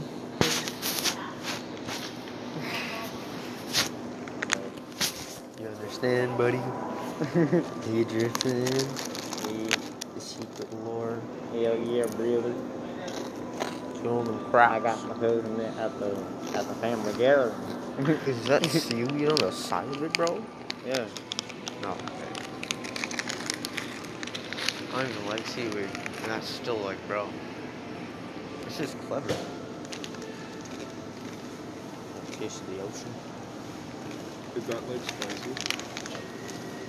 You understand, buddy? you drifting in? The secret lore. Hell yeah, brother. Showing them I got my hood in it at the at the family gathering. Is that seaweed on the side of it, bro? Yeah. No. I don't even like seaweed, and that's still like, bro. This is clever. Taste of the ocean. Is that like spicy?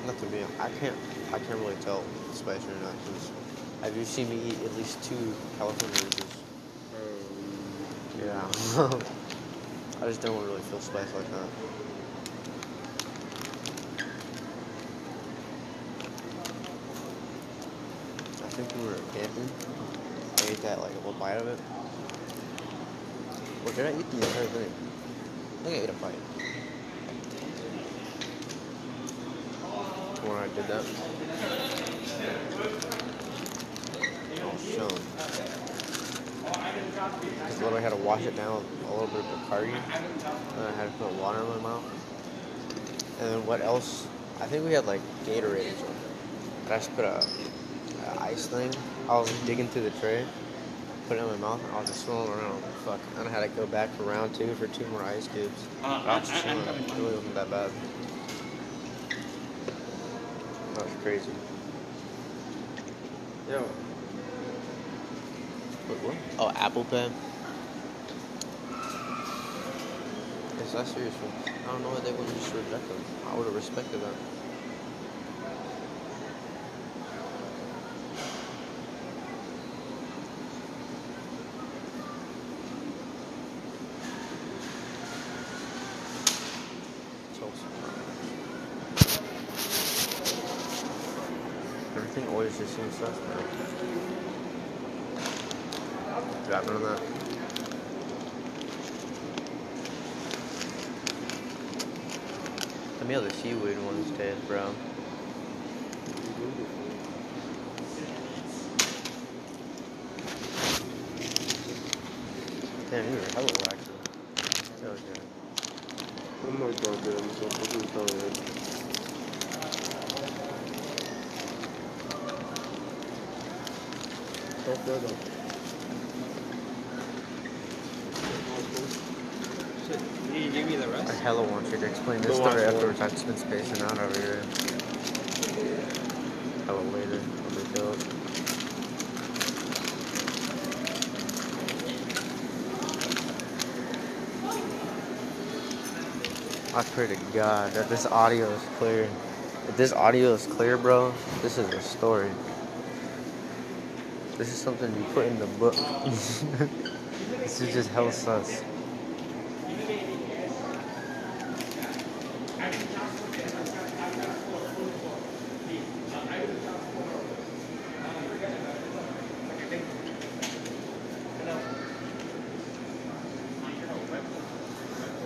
Not to me. I can't. I can't really tell spicy or not. Cause have you seen me eat at least two California Reapers? Um, Yeah. I just don't really feel spice like that. I think we were camping. I ate that like a little bite of it. Or did I eat the entire thing? I think I ate a bite. When I did that. Oh, shown. Because literally had to wash it down with a little bit of Bacardi. And I had to put water in my mouth. And then what else? I think we had like Gatorade or something. I just put a, a ice thing. I was digging through the tray, put it in my mouth, and I was just swirling around. Fuck. And I had to go back for round two for two more ice cubes. I was chilling. It really wasn't that bad. That was crazy. Yo, Wait, what? Oh, Apple Pay. Is that serious? I don't know why they wouldn't just reject them. I would have respected that. So, everything always just seems suspect. Driving on that. Let me have the seaweed ones taste, bro. Damn, you were hella waxy. That was good. I'm not gonna do it, so this is so good. So good though. Did you give me the I rest? Hella want you to explain this Go story go afterwards. I've just been spacing out over here. Hella later. I'll be dope. I pray to God that this audio is clear. If this audio is clear, bro, this is a story. This is something you put in the book. this is just hell sus.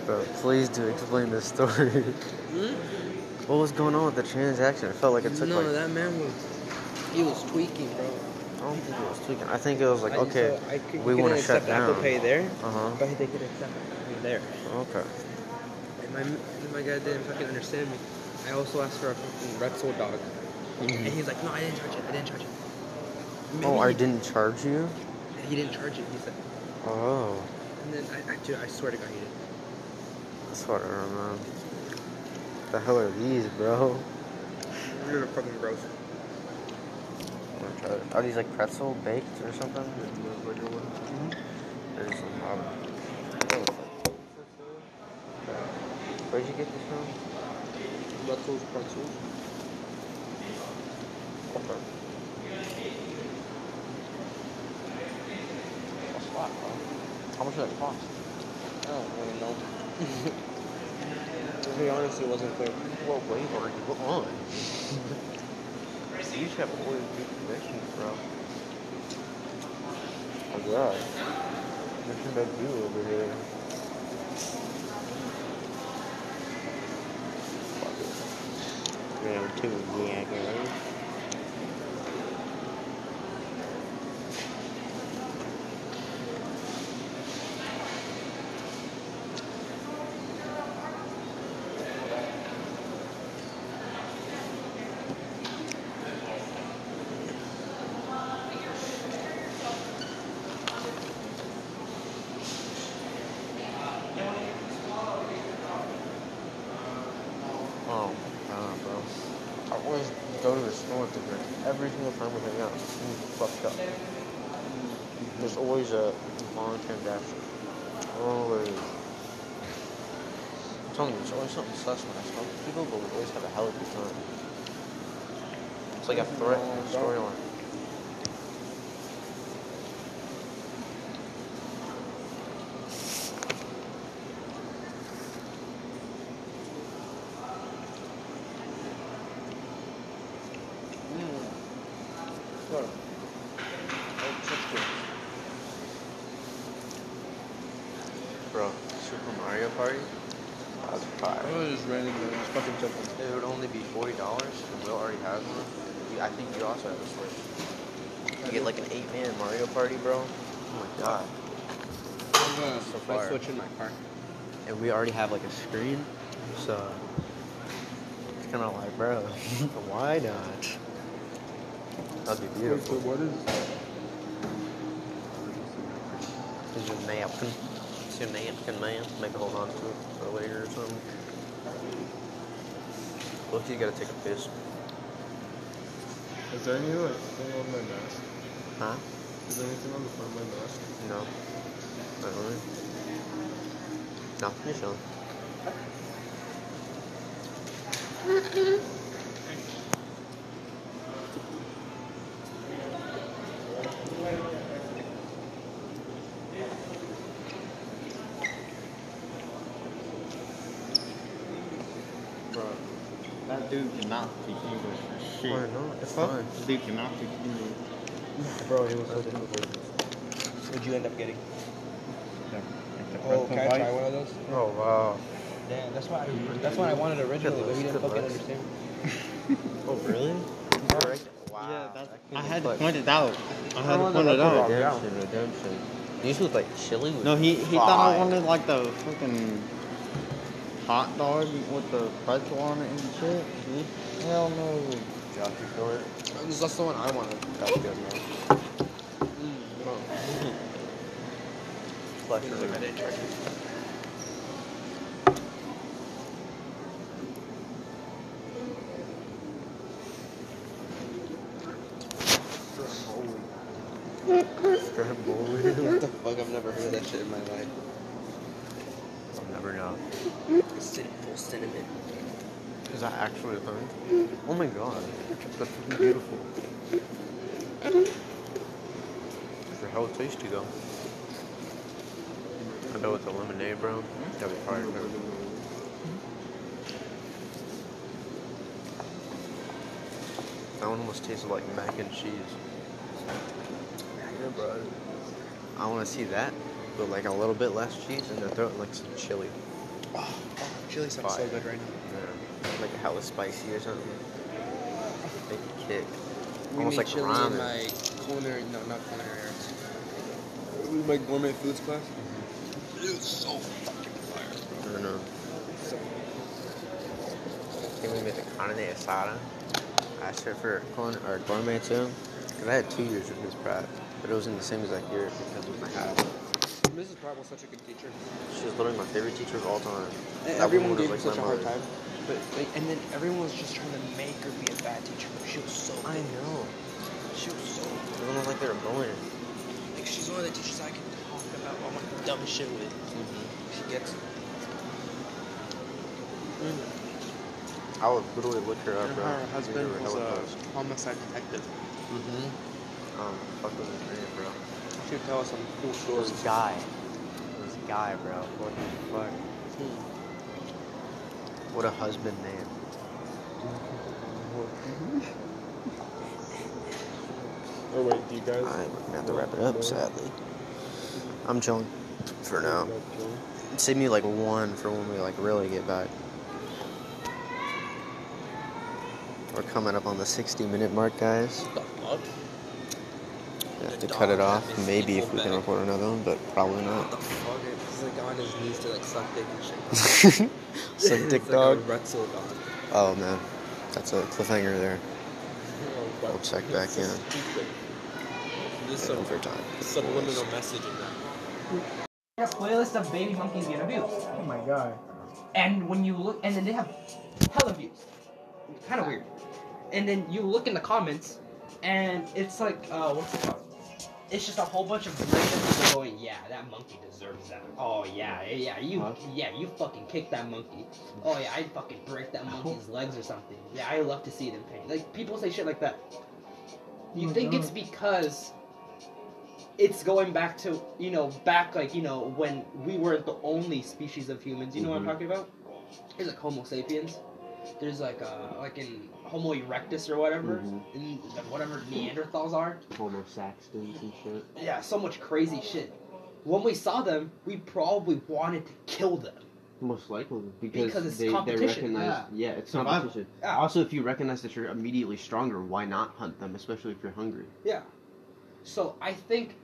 Bro, do explain this story. Hmm? what was going on with the transaction? It felt like it took no, like No, that man was. He was tweaking, bro. I don't think it was tweaking. I think it was like I- okay, so I could, we want to shut accept Apple. Pay there, Uh huh. but they could accept Apple Pay there. Okay. And my my guy didn't fucking understand me. I also asked for a fucking Wetzel dog, and he's like, "No, I didn't charge it. I didn't charge it." Oh, I didn't charge you. He didn't charge it. He said, Oh, and then I, I, dude, I swear to God, he did. That's what I remember. The hell are these, bro? They're fucking gross. I'm gonna try it. Are these like pretzel baked or something? There's some. Um, where'd you get this from? Wetzel's pretzels. Okay. That's a lot, bro. How much did it cost? I don't really know. To be honest, it wasn't clear. What wave are you on? you should have always good connections, bro. Oh god. Nothing but you over here. Fuck it. Round two, yeah, guys. Oh, God, bro. I always go to the store with the drink. Every single time we hang out. Mm, fucked up. There's always a long transaction. Always. I'm telling you, there's always something sus when I smoke with people, but we always have a hell of a time. It's like a threat storyline. Bro, Super Mario Party? That's fire. I was just randomly just fucking jumping. It would only be forty dollars, and Will already has one. I think you also have a Switch. You get like an eight-man Mario Party, bro. Oh my god! I'm gonna So my fire. switch in my car. And we already have like a screen, so it's kind of like, bro, why not? That'd be beautiful. what is? Is your napkin? Is your napkin, man? Maybe hold on to it for later or something. Look, you gotta take a piss. Is there any like thing on my mask? Huh? Is there anything on the front of my mask? No. Not really. No, you're chilling. Bro, that dude cannot speak English for shit. Why not? It's Fuck, fine. This cannot speak English. Bro, it was so difficult. What'd you end up getting? The, like Oh, can I try one of those? Oh wow. Damn, that's why I, that's what I wanted originally, but he didn't fucking looks. understand. Oh really? Wow. Yeah, that's, That I had to point it out. I had to point it out. around. Redemption, redemption. These look like chili. With No, he he thought I wanted like the fucking hot dog with the pretzel on it and shit. Hell no. Josh, you feel? That's the one I wanted. That's good, man. Clutch Like, really I didn't. What the fuck? I've never heard of that shit in my life. I'll never know. Full cinnamon. Is that actually a thing? Oh my god. That's beautiful. For hell tasty though. I bet with the lemonade, bro. That'd be fire. That one almost tasted like mac and cheese. Yeah, bro. I want to see that, but like a little bit less cheese, and then throw it in like some chili. Oh, oh, chili sounds so good right now. Yeah. Like a hella spicy or something. Make it kick. We Almost like chili ramen. in my culinary, no, not culinary arts. It was my gourmet foods class. Mm-hmm. It was so fucking fire, bro. I don't know. So, Can we make the carne asada? I asked her for corn or gourmet too, because I had two years with Miss Pratt, but it wasn't the same as that year because of my hat. Mrs. Pratt was such a good teacher. She was literally my favorite teacher of all time. Everyone gave her like such a hard time. But like, and then everyone was just trying to make her be a bad teacher. But she was so I know. She was so It good. was almost like they were born. Like she's one of the teachers I can talk about all my dumb shit with. She gets it. I would literally look her up, And bro. her husband was how it a homicide detective. Mm-hmm. Um, fuck was his name, bro? She would tell us some cool It stories. was Guy. It was Guy, bro. What the fuck? What a husband name. Oh wait, do you guys? Alright, we're gonna have to wrap it up, sadly. I'm chilling for now. Save me like one for when we like really get back. We're coming up on the 60 minute mark, guys. What the fuck? We have to cut it off. Maybe if we can back. record another one, but probably What the not. fuck? He's like on his knees to like suck dick and shit. Suck It's dick like dog. A dog. Oh man, that's a cliffhanger there. Oh, but We'll check it's back so in. stupid. There's some Overtime. subliminal message in that. a playlist of baby monkeys getting abused. Oh my god. And when you look, and then they have hella views. Kind of weird. And then you look in the comments, and it's like, uh, what's it called? It's just a whole bunch of random people going, yeah, that monkey deserves that. Oh yeah, yeah, you, yeah, you fucking kick that monkey. Oh yeah, I'd fucking break that monkey's legs or something. Yeah, I love to see it in pain. Like people say shit like that. You my think it's because it's going back to you know back like you know when we weren't the only species of humans. You know what I'm Mhm. talking about? There's like Homo sapiens. There's like uh like in Homo erectus or whatever, Mhm. and the- whatever Neanderthals are. Homo Saxtons and shit. Yeah, so much crazy shit. When we saw them, we probably wanted to kill them. Most likely because, Because it's they, they competition, recognize. Yeah, it's Survival. competition. Yeah. Also, if you recognize that you're immediately stronger, why not hunt them? Especially if you're hungry. Yeah. So I think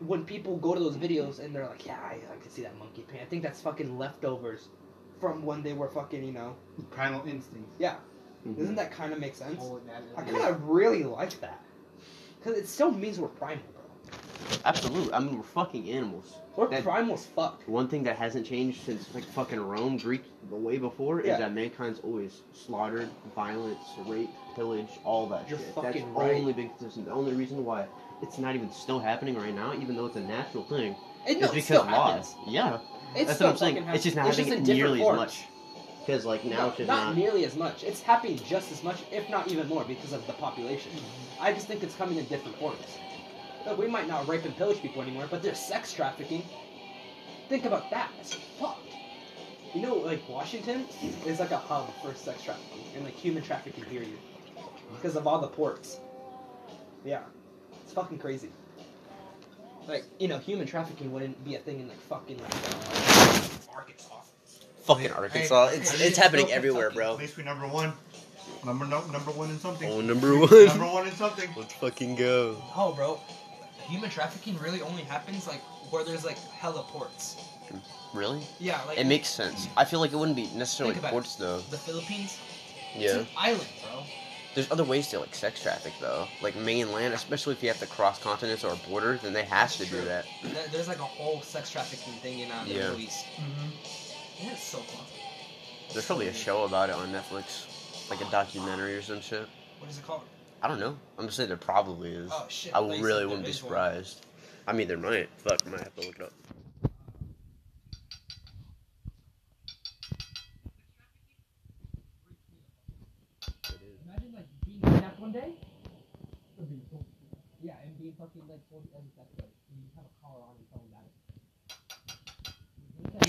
when people go to those videos and they're like, yeah, I like to see that monkey pain. I think that's fucking leftovers from when they were fucking, you know. Primal instincts. Yeah. Mhm. Doesn't that kind of make sense? Oh, I kind of really like that. Because it still means we're primal, bro. Absolutely. I mean, we're fucking animals. We're That- primal as fuck. One thing that hasn't changed since like fucking Rome, Greek, the way before, Yeah. is that mankind's always slaughtered, violence, rape, pillage, all that You're shit. fucking That's right. only been consistent. The only reason why it's not even still happening right now, even though it's a natural thing, And no, is it because still laws. happens. Yeah, It that's what I'm saying. fucking It's just not happens. happening in different nearly forms. as much. Because like now No, it's not, not. nearly as much. It's happening just as much, if not even more, because of the population. I just think it's coming in different forms. Look, we might not rape and pillage people anymore, but there's sex trafficking. Think about that. It's fucked. You know, like Washington is like a hub for sex trafficking and like human trafficking period, because of all the ports. Yeah, it's fucking crazy. Like you know, human trafficking wouldn't be a thing in like fucking like uh, Arkansas. Fucking Arkansas. It's Hey, it's happening everywhere, Kentucky. bro. At least we number one. Number no, number one in something. Oh, number one. Number one in something. Let's fucking go. Oh, bro, human trafficking really only happens like where there's like hella ports. Really? Yeah, like It makes sense. I feel like it wouldn't be necessarily Think about ports though. the Philippines. It's Yeah. an island, bro. There's other ways to like sex traffic though, like mainland, especially if you have to cross continents or borders, then they have to do that. There- There's like a whole sex trafficking thing in uh, the Yeah. Middle East. Mm-hmm. Yeah, it's so fun. There's probably a show about it on Netflix, like a documentary or some shit. What is it called? I don't know. I'm just saying there probably is. Oh shit! I thought really wouldn't be is one. surprised. I mean, there might. Fuck, I might have to look it up. Imagine like being kidnapped one day. Yeah, and being fucking like told as a sex slave. You have a collar on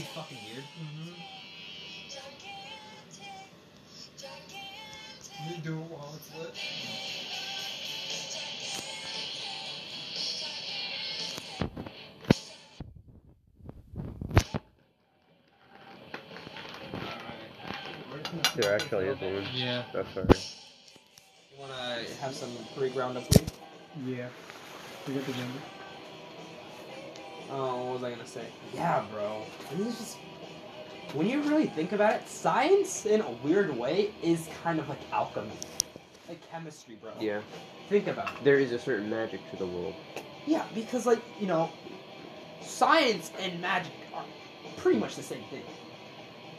and tell them that. Wouldn't that be fucking weird? Mm-hmm. You do it while it's lit. There actually is one. Yeah. That's sorry. You wanna have some pre-ground up weed? Yeah. Forget the number. Oh, what was I gonna say? Yeah, bro. This is just when you really think about it, science in a weird way is kind of like alchemy, like chemistry, bro. Yeah, Think about it. there is a certain magic to the world. Yeah, because like you know, science and magic are pretty much the same thing.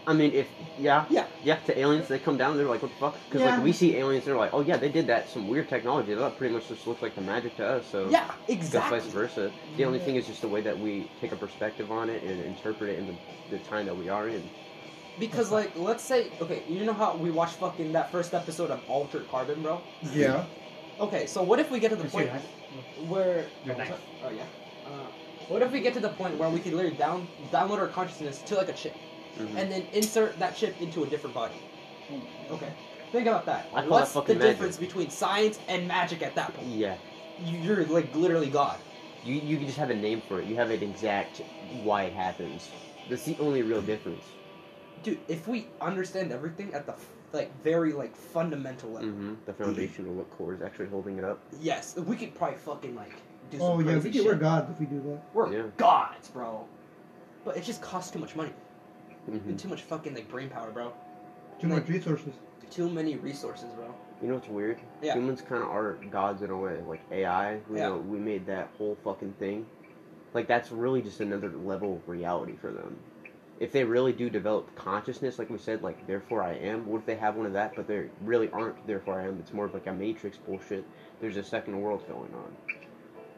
I mean, if yeah, Yeah. yeah, to aliens they come down, they're like, what the fuck? Because Yeah. like we see aliens, they're like, oh yeah, they did that, some weird technology. That pretty much just looks like the magic to us. So Yeah, Just exactly. vice versa. The only thing is just the way that we take a perspective on it and interpret it in the, the time that we are in. Because like, let's say, okay, you know how we watched fucking that first episode of Altered Carbon, bro? Yeah. Okay, so what if we get to the Where's point your knife? where? Your oh, knife. Oh yeah. Uh, what if we get to the point where we can literally down download our consciousness to like a chip? Mhm. and then insert that chip into a different body. Okay, think about that. I What's that the magic. difference between science and magic at that point? Yeah. You- You're like literally God. You you can just have a name for it. You have an exact why it happens. That's the only real difference. Dude, if we understand everything at the like very like fundamental level, hmm The foundation of what core is actually holding it up. yes, we could probably fucking like do some Oh yeah, we shit. get, we're gods if we do that. We're Yeah. gods, bro. But it just costs too much money hmm too much fucking like brain power, bro. Too much resources. Too many resources, bro. You know what's weird? Yeah. Humans kind of are gods in a way. Like AI, you Yeah. know, we made that whole fucking thing. Like that's really just another level of reality for them. If they really do develop consciousness, like we said, like therefore I am. What if they have one of that, but they really aren't therefore I am? It's more of like a Matrix bullshit. There's a second world going on.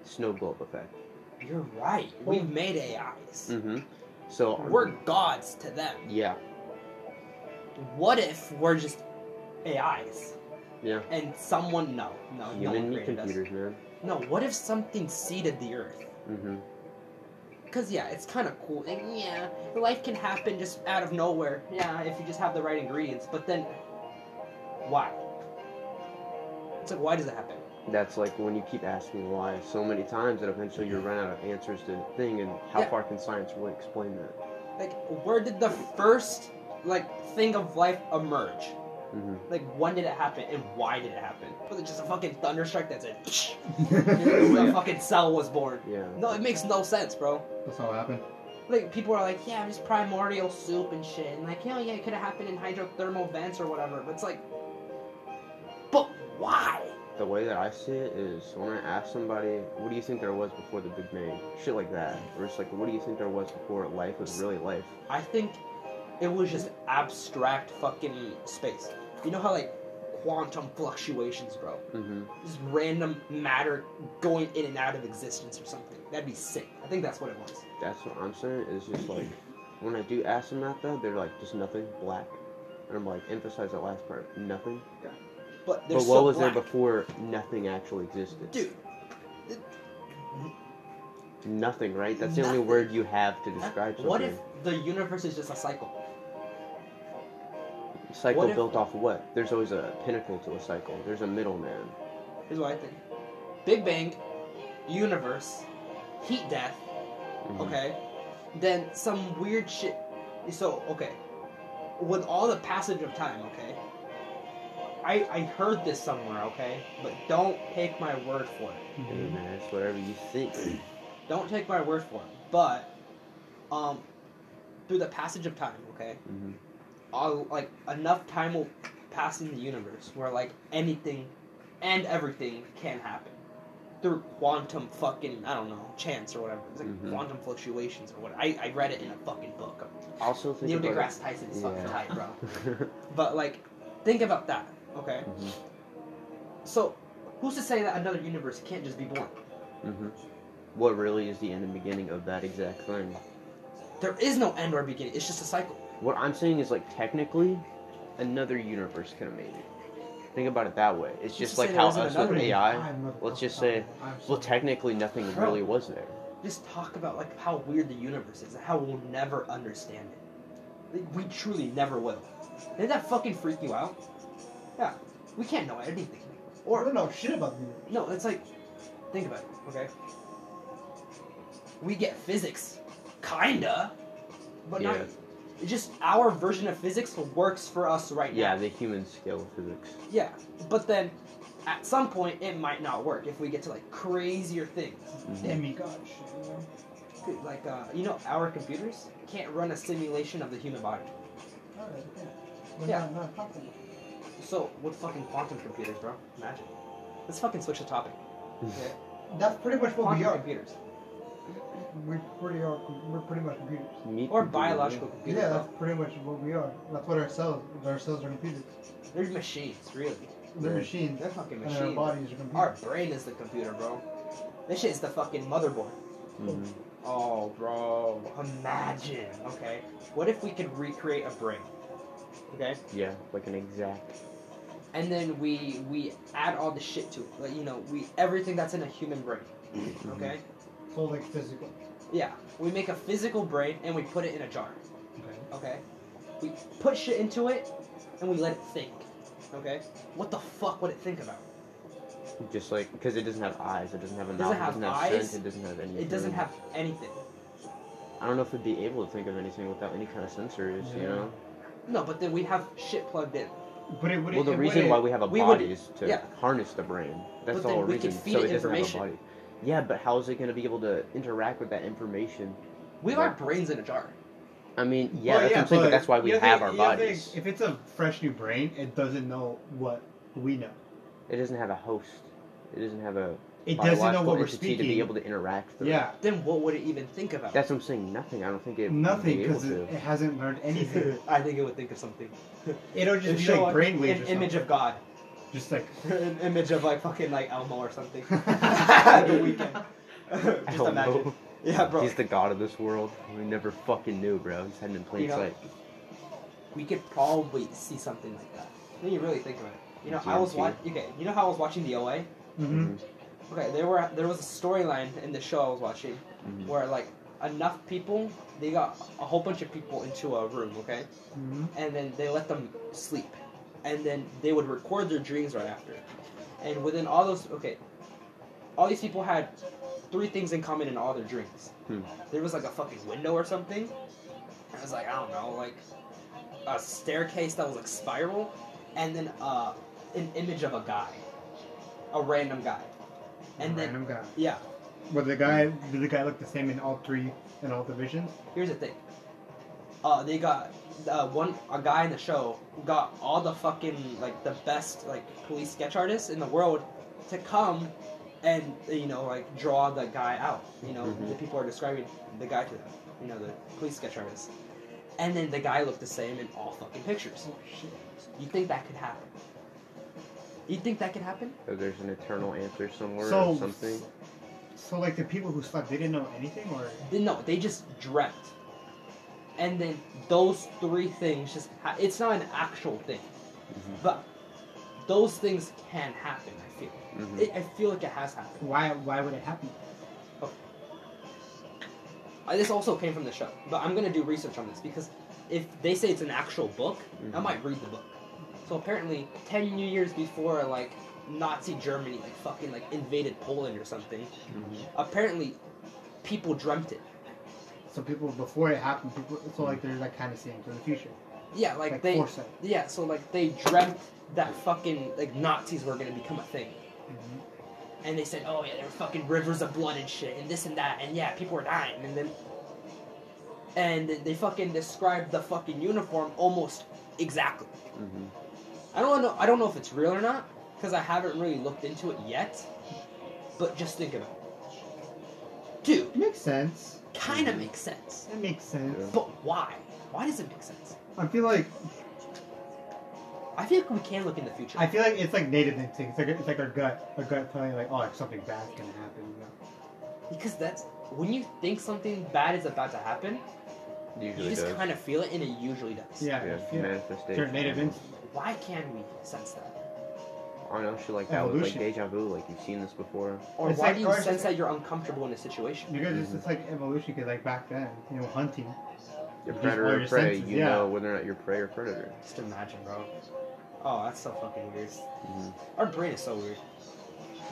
Snow globe effect. You're right. We've made AIs. Mm-hmm. So We're gods to them. yeah, What if we're just AIs? Yeah. And someone no, no, no human one meat created us. computers, man. No, what if something seeded the earth? Mm-hmm. Cause yeah, it's kind of cool. Like, yeah, life can happen just out of nowhere. Yeah, if you just have the right ingredients. But then, why? It's like, why does it happen? That's like when you keep asking why so many times that eventually you run out of answers to the thing. And how Yeah. far can science really explain that? Like, where did the first like thing of life emerge? Mm-hmm. Like, when did it happen and why did it happen? Was it just a fucking thunderstrike that said, Psh, That's a fucking cell was born? Yeah. No, it makes no sense, bro. That's how it happened. Like people are like, yeah, just primordial soup and shit, and like, yeah, yeah, it could have happened in hydrothermal vents or whatever. But it's like, but why? The way that I see it is when I ask somebody, what do you think there was before the Big Bang? Shit like that. Or it's like, what do you think there was before life was really life? I think it was just abstract fucking space. You know how like quantum fluctuations, bro? Mm-hmm. Just random matter going in and out of existence or something. That'd be sick. I think that's what it was. That's what I'm saying. Is just like when I do ask them that though, they're like just nothing, black. And I'm like, emphasize that last part, nothing. But But so what was black. there before nothing actually existed? Dude, Nothing, right? That's the only word you have to describe something. what if the universe is just a cycle? cycle if- built off of what? There's always a pinnacle to a cycle. There's a middleman. Here's what I think. Big Bang, universe, heat death, Mhm. okay? Then some weird shit. So, okay. With all the passage of time, okay? I, I heard this somewhere, okay? But don't take my word for it. Hey, man, it's whatever you think. Don't take my word for it. But, um, through the passage of time, okay? hmm all like enough time will pass in the universe where like anything and everything can happen through quantum fucking I don't know chance or whatever. It's like Mhm. quantum fluctuations or what. I, I read it in a fucking book. Also think Neil about deGrasse Tyson is fucking Yeah. tight, bro. But like, think about that. Okay, Mhm. so who's to say that another universe can't just be born? hmm What really is the end and beginning of that exact thing? There is no end or beginning. It's just a cycle. What I'm saying is like technically, another universe could have made it. Think about it that way. It's Just just like how there us with another AI. Let's just say, well, technically nothing Bro. really was there. Just talk about like how weird the universe is and how we'll never understand it. Like, we truly never will. Did that fucking freak you out? Yeah, we can't know anything. Or I don't know shit about the no, it's like, think about it. Okay, we get physics, kinda, but not. Yeah. It's just our version of physics works for us right Yeah, now. Yeah, the human scale of physics. Yeah, but then at some point it might not work if we get to like crazier things. Mhm. demigod shit. You know? Like, uh, you know, our computers can't run a simulation of the human body. Alright, yeah. But Yeah. Not, not possible. So, with fucking quantum computers, bro, imagine. Let's fucking switch the topic. Okay? That's pretty much what quantum we are. computers. We pretty are. We're pretty much computers. Meat Or computer, biological yeah. computers. Yeah, bro. that's pretty much what we are. That's what our cells. Our cells are computers. They're machines, really. They're Yeah. machines. They're fucking machines. And our bodies are computers. Our brain is the computer, bro. This shit is the fucking motherboard. Mhm. Oh, bro. Imagine, okay? What if we could recreate a brain? Okay? Yeah, like an exact. And then we we add all the shit to it. Like, you know, we everything that's in a human brain. Mm-hmm. Okay? So like physical. Yeah. We make a physical brain and we put it in a jar. Okay. Okay, we put shit into it, and we let it think. Okay, what the fuck would it think about? Just like because it doesn't have eyes, it doesn't have a It mouth, doesn't it doesn't have eyes, scent, it doesn't have anything. It doesn't have anything. I don't know if it'd be able to think of anything without any kind of sensors. You know. No, but then we have shit plugged in. But it would. Well, the reason why we have a we body would- is to yeah. harness the brain. That's the whole reason. so it doesn't have a body. Yeah, but how is it going to be able to interact with that information? We have our brains in a jar. I mean, yeah, Well, that's what I'm saying, but that's why we have think- our bodies. think If it's a fresh new brain, it doesn't know what we know. It doesn't have a host. It doesn't have a It doesn't know what we're speaking. to be able to interact. Through. yeah, Then what would it even think about? That's what I'm saying. Nothing. I don't think it. would nothing be able because it, to. it hasn't learned anything. I think it would think of something. It'll just It'd be like brainwaves. An or image of God. just like an image of like fucking like Elmo or something. the weekend. Just Elmo. imagine. Yeah, bro. He's the god of this world. We never fucking knew, bro. He's hiding in plain You know, sight. we could probably see something like that. When you really think about it. You know, I was watching. Okay, you know how I was watching the OA. hmm Okay, there were there was a storyline in the show I was watching Mhm. where like enough people they got a whole bunch of people into a room, okay, hmm and then they let them sleep, and then they would record their dreams right after, and within all those okay, all these people had three things in common in all their dreams. Hmm. There was like a fucking window or something. It was like I don't know, like a staircase that was like spiral, and then uh, an image of a guy, a random guy, and then random guy. yeah. But the guy, did the guy look the same in all three in all divisions? Here's the thing. Uh, they got uh, one a guy in the show got all the fucking like the best like police sketch artists in the world to come and you know like draw the guy out. You know Mhm. the people are describing the guy to them. You know the police sketch artist. And then the guy looked the same in all fucking pictures. Oh shit. You think that could happen? You think that could happen? So there's an eternal answer somewhere So- or something. So like the people who slept, they didn't know anything, or They- No, they just dreamt. And then those three things just ha- it's not an actual thing. Mhm. But those things can happen, I feel. Mhm. It, I feel like it has happened. why? Why would it happen? Uh, this also came from the show, but I'm gonna do research on this because if they say it's an actual book, I Mhm. might read the book. So apparently, ten years before like Nazi Germany like fucking like invaded Poland or something, Mhm. apparently people dreamt it. So people before it happened, people. So like they're like kind of seeing to the future, Yeah, like, like, they foresight. yeah, so like they dreamt that fucking like Nazis were gonna become a thing. Mhm. and they said, "Oh yeah, there were fucking rivers of blood and shit, and this and that, and yeah, people were dying." And then, and they fucking described the fucking uniform almost exactly. Mhm. I don't know. I don't know if it's real or not because I haven't really looked into it yet. But just think about it, dude. It makes sense. Kind of makes sense, It makes sense. Yeah. but why? Why does it make sense? I feel like I feel like we can look in the future. I feel like it's like native instinct. It's like it's like our gut, our gut telling you like, oh, like something bad's gonna happen. You know? because that's when you think something bad is about to happen, you just does. kind of feel it, and it usually does. Yeah, yeah, yeah. manifestation. Your native instinct. Why can we sense that? I don't know, shit like that with like Evolution. deja vu, like you've seen this before. Or It's why like- do you or sense just- that you're uncomfortable in a situation? Because it's just like evolution. Because like back then, you know, hunting. Your You use predator or your prey, senses, you yeah. know whether or not you're prey or predator. Just imagine, bro. Oh, that's so fucking weird. Mhm. Our brain is so weird.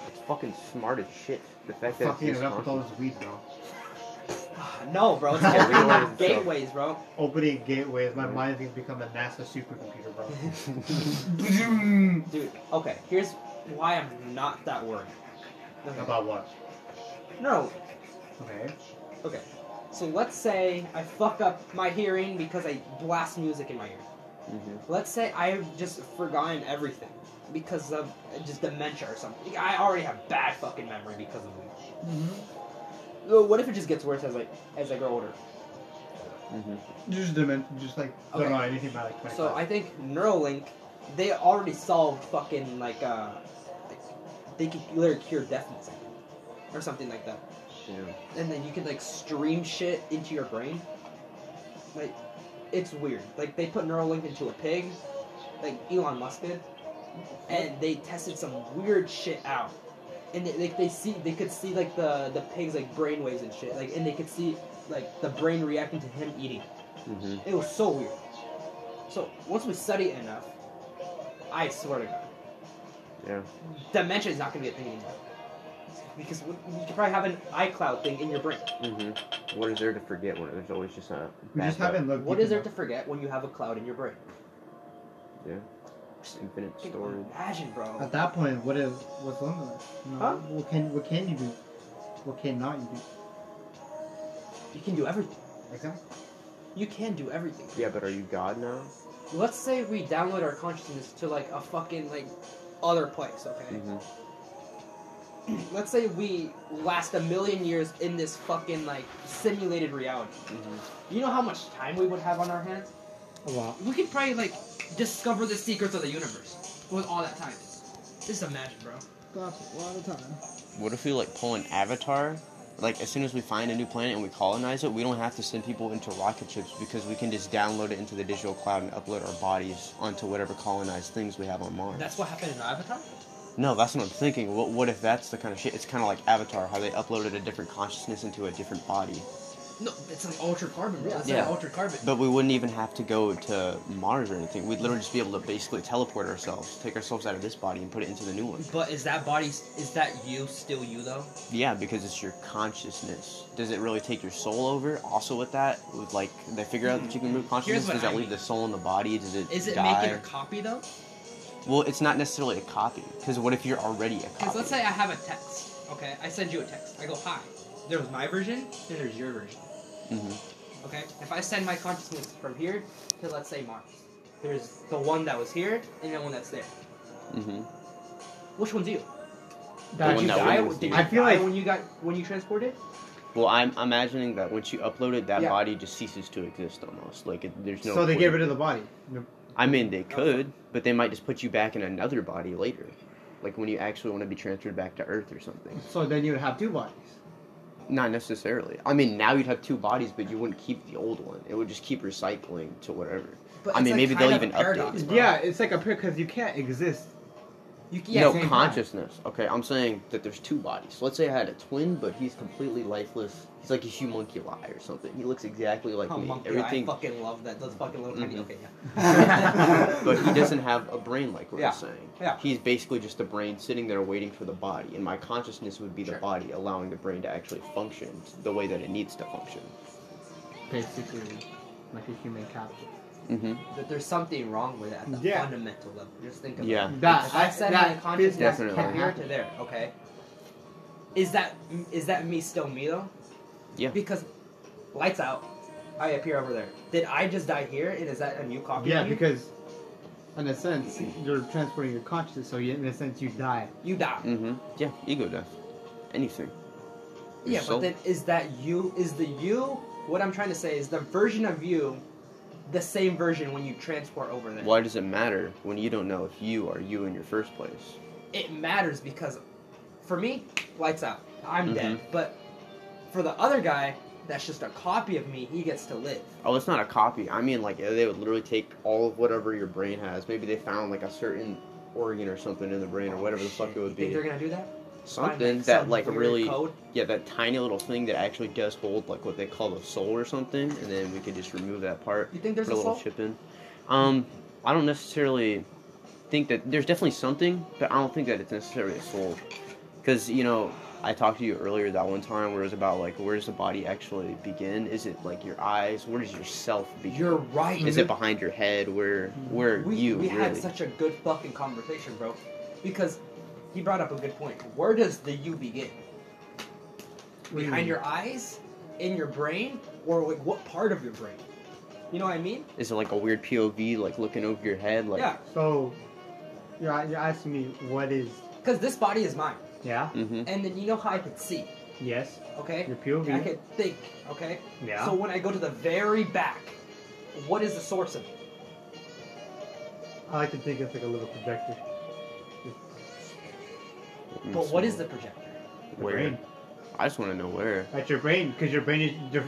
It's fucking smart as shit. The fact that Fucking it's it just up with all conscious. this weed, bro. no, bro. It's opening realize up itself. gateways, bro. Opening gateways. My mind gonna become a NASA supercomputer, bro. Dude, okay, here's why I'm not that worried. Okay. About what? No, Okay. okay. So let's say I fuck up my hearing because I blast music in my ear. Mhm. Let's say I've just forgotten everything because of just dementia or something. I already have bad fucking memory because of weed. Mm-hmm. So what if it just gets worse as I as I grow older? Mhm. Just dement, just like don't know anything about like 25. So I think Neuralink, they already solved fucking like uh, like, they could literally cure deafness, I think, or something like that. Yeah. And then you can like stream shit into your brain. Like, it's weird. Like they put Neuralink into a pig, like Elon Musk did, and they tested some weird shit out. And they, like they see, they could see like the the pig's like brainwaves and shit. Like, and they could see like the brain reacting to him eating. hmm It was so weird. So once we study it enough, I swear to God, Yeah. dementia is not gonna be a thing anymore. Because you could probably have an iCloud thing in your brain. Mm-hmm. What is there to forget when there's always just a We just haven't looked. What deep is there to forget when you have a cloud in your brain? Infinite Fucking storage? Imagine, bro. At that point, what is what's limitless? You know, Huh? What can what can you do? What cannot you do? You can do everything. Exactly. You can do everything. Yeah, but are you God now? Let's say we download our consciousness to like a fucking like other place, okay? hmm Let's say we last a million years in this fucking like simulated reality. hmm You know how much time we would have on our hands? A lot. We could probably like discover the secrets of the universe with all that time. Just imagine, bro. That's a lot of time. What if we like pull an avatar? Like as soon as we find a new planet and we colonize it, we don't have to send people into rocket ships because we can just download it into the digital cloud and upload our bodies onto whatever colonized things we have on Mars. That's what happened in Avatar. No, that's what I'm thinking. What, what if that's the kind of shit? It's kind of like Avatar, how they uploaded a different consciousness into a different body. No, it's like Altered Carbon, bro. It's Yeah. like Altered Carbon. But we wouldn't even have to go to Mars or anything. We'd literally just be able to basically teleport ourselves, take ourselves out of this body and put it into the new one. But is that body? Is that you still you though? Yeah, because it's your consciousness. Does it really take your soul over? Also, with that, with like they figure out that you can move consciousness. what Does that I leave the soul in the body? Does it Is it die? making a copy though? Well, it's not necessarily a copy. Because what if you're already a copy? Because let's say I have a text. Okay, I send you a text. I go hi. There's my version. Then there's your version. hmm Okay. If I send my consciousness from here to let's say Mars, there's the one that was here and the one that's there. hmm Which one's you? The Did one you die? Did you. I feel die like- when you got when you transported? Well, I'm imagining that once you upload it, that Yeah. body just ceases to exist almost. Like it, there's no. so they point. get rid of the body. I mean, they could, but they might just put you back in another body later, like when you actually want to be transferred back to Earth or something. So then you would have two bodies. Not necessarily. I mean, now you'd have two bodies, but you wouldn't keep the old one. It would just keep recycling to whatever. But I mean, like maybe they'll even paradox, update it. Yeah, it's like a pair because you can't exist. You, no same time. consciousness. Okay, I'm saying that there's two bodies. Let's say I had a twin, but he's completely lifeless. He's like a homunculi or something. He looks exactly like Oh, me. monkey, Everything, I fucking love that. Those fucking little tiny. Mhm. Okay, yeah. but he doesn't have a brain like we're Yeah. saying. Yeah. He's basically just a brain sitting there waiting for the body, and my consciousness would be the body, allowing the brain to actually function the way that it needs to function. Basically, like a human captive. Mm-hmm. that there's something wrong with it at the Yeah. fundamental level. Just think of Yeah. it. That If I send my that consciousness Definitely. from here to there, okay. Is that is that me still me though? Yeah. Because lights out, I appear over there. Did I just die here, and is that a new copy? Yeah, of because in a sense you're transporting your consciousness, so you, in a sense you die. you die. Mm-hmm. Yeah. Ego death. Anything. Your Yeah, soul. but then is that you? Is the you? What I'm trying to say is the version of you, the same version when you transport over there. Why does it matter when you don't know if you are you in your first place? it matters because for me, lights out. I'm dead. Mhm. But for the other guy, that's just a copy of me. He gets to live. Oh, it's not a copy. I mean, like they would literally take all of whatever your brain has. Maybe they found like a certain organ or something in the brain or whatever the fuck it would You think be. they're gonna do that? Something that some like really, code? yeah, that tiny little thing that actually does hold like what they call the soul or something, and then we could just remove that part, You think there's a a little soul? chip in. Um, I don't necessarily think that there's definitely something, but I don't think that it's necessarily a soul, because you know. I talked to you earlier that one time where it was about like where does the body actually begin? Is it like your eyes? Where does your self begin? You're right. Is it behind your head? Where where we, you we really? had such a good fucking conversation, bro. Because he brought up a good point. Where does the you begin? do you Behind your eyes, in your brain, or like what part of your brain? You know what I mean? Is it like a weird POV, like looking over your head? Like, yeah. So you're you're asking me what is Because this body is mine, yeah Mm-hmm. and then you know how I could see. yes Okay. your POV I could think. Okay. yeah. So when I go to the very back, what is the source of it? I like to think it's like a little projector. But what is the projector? The Where? brain. I just want to know where. At your brain, because your brain is your.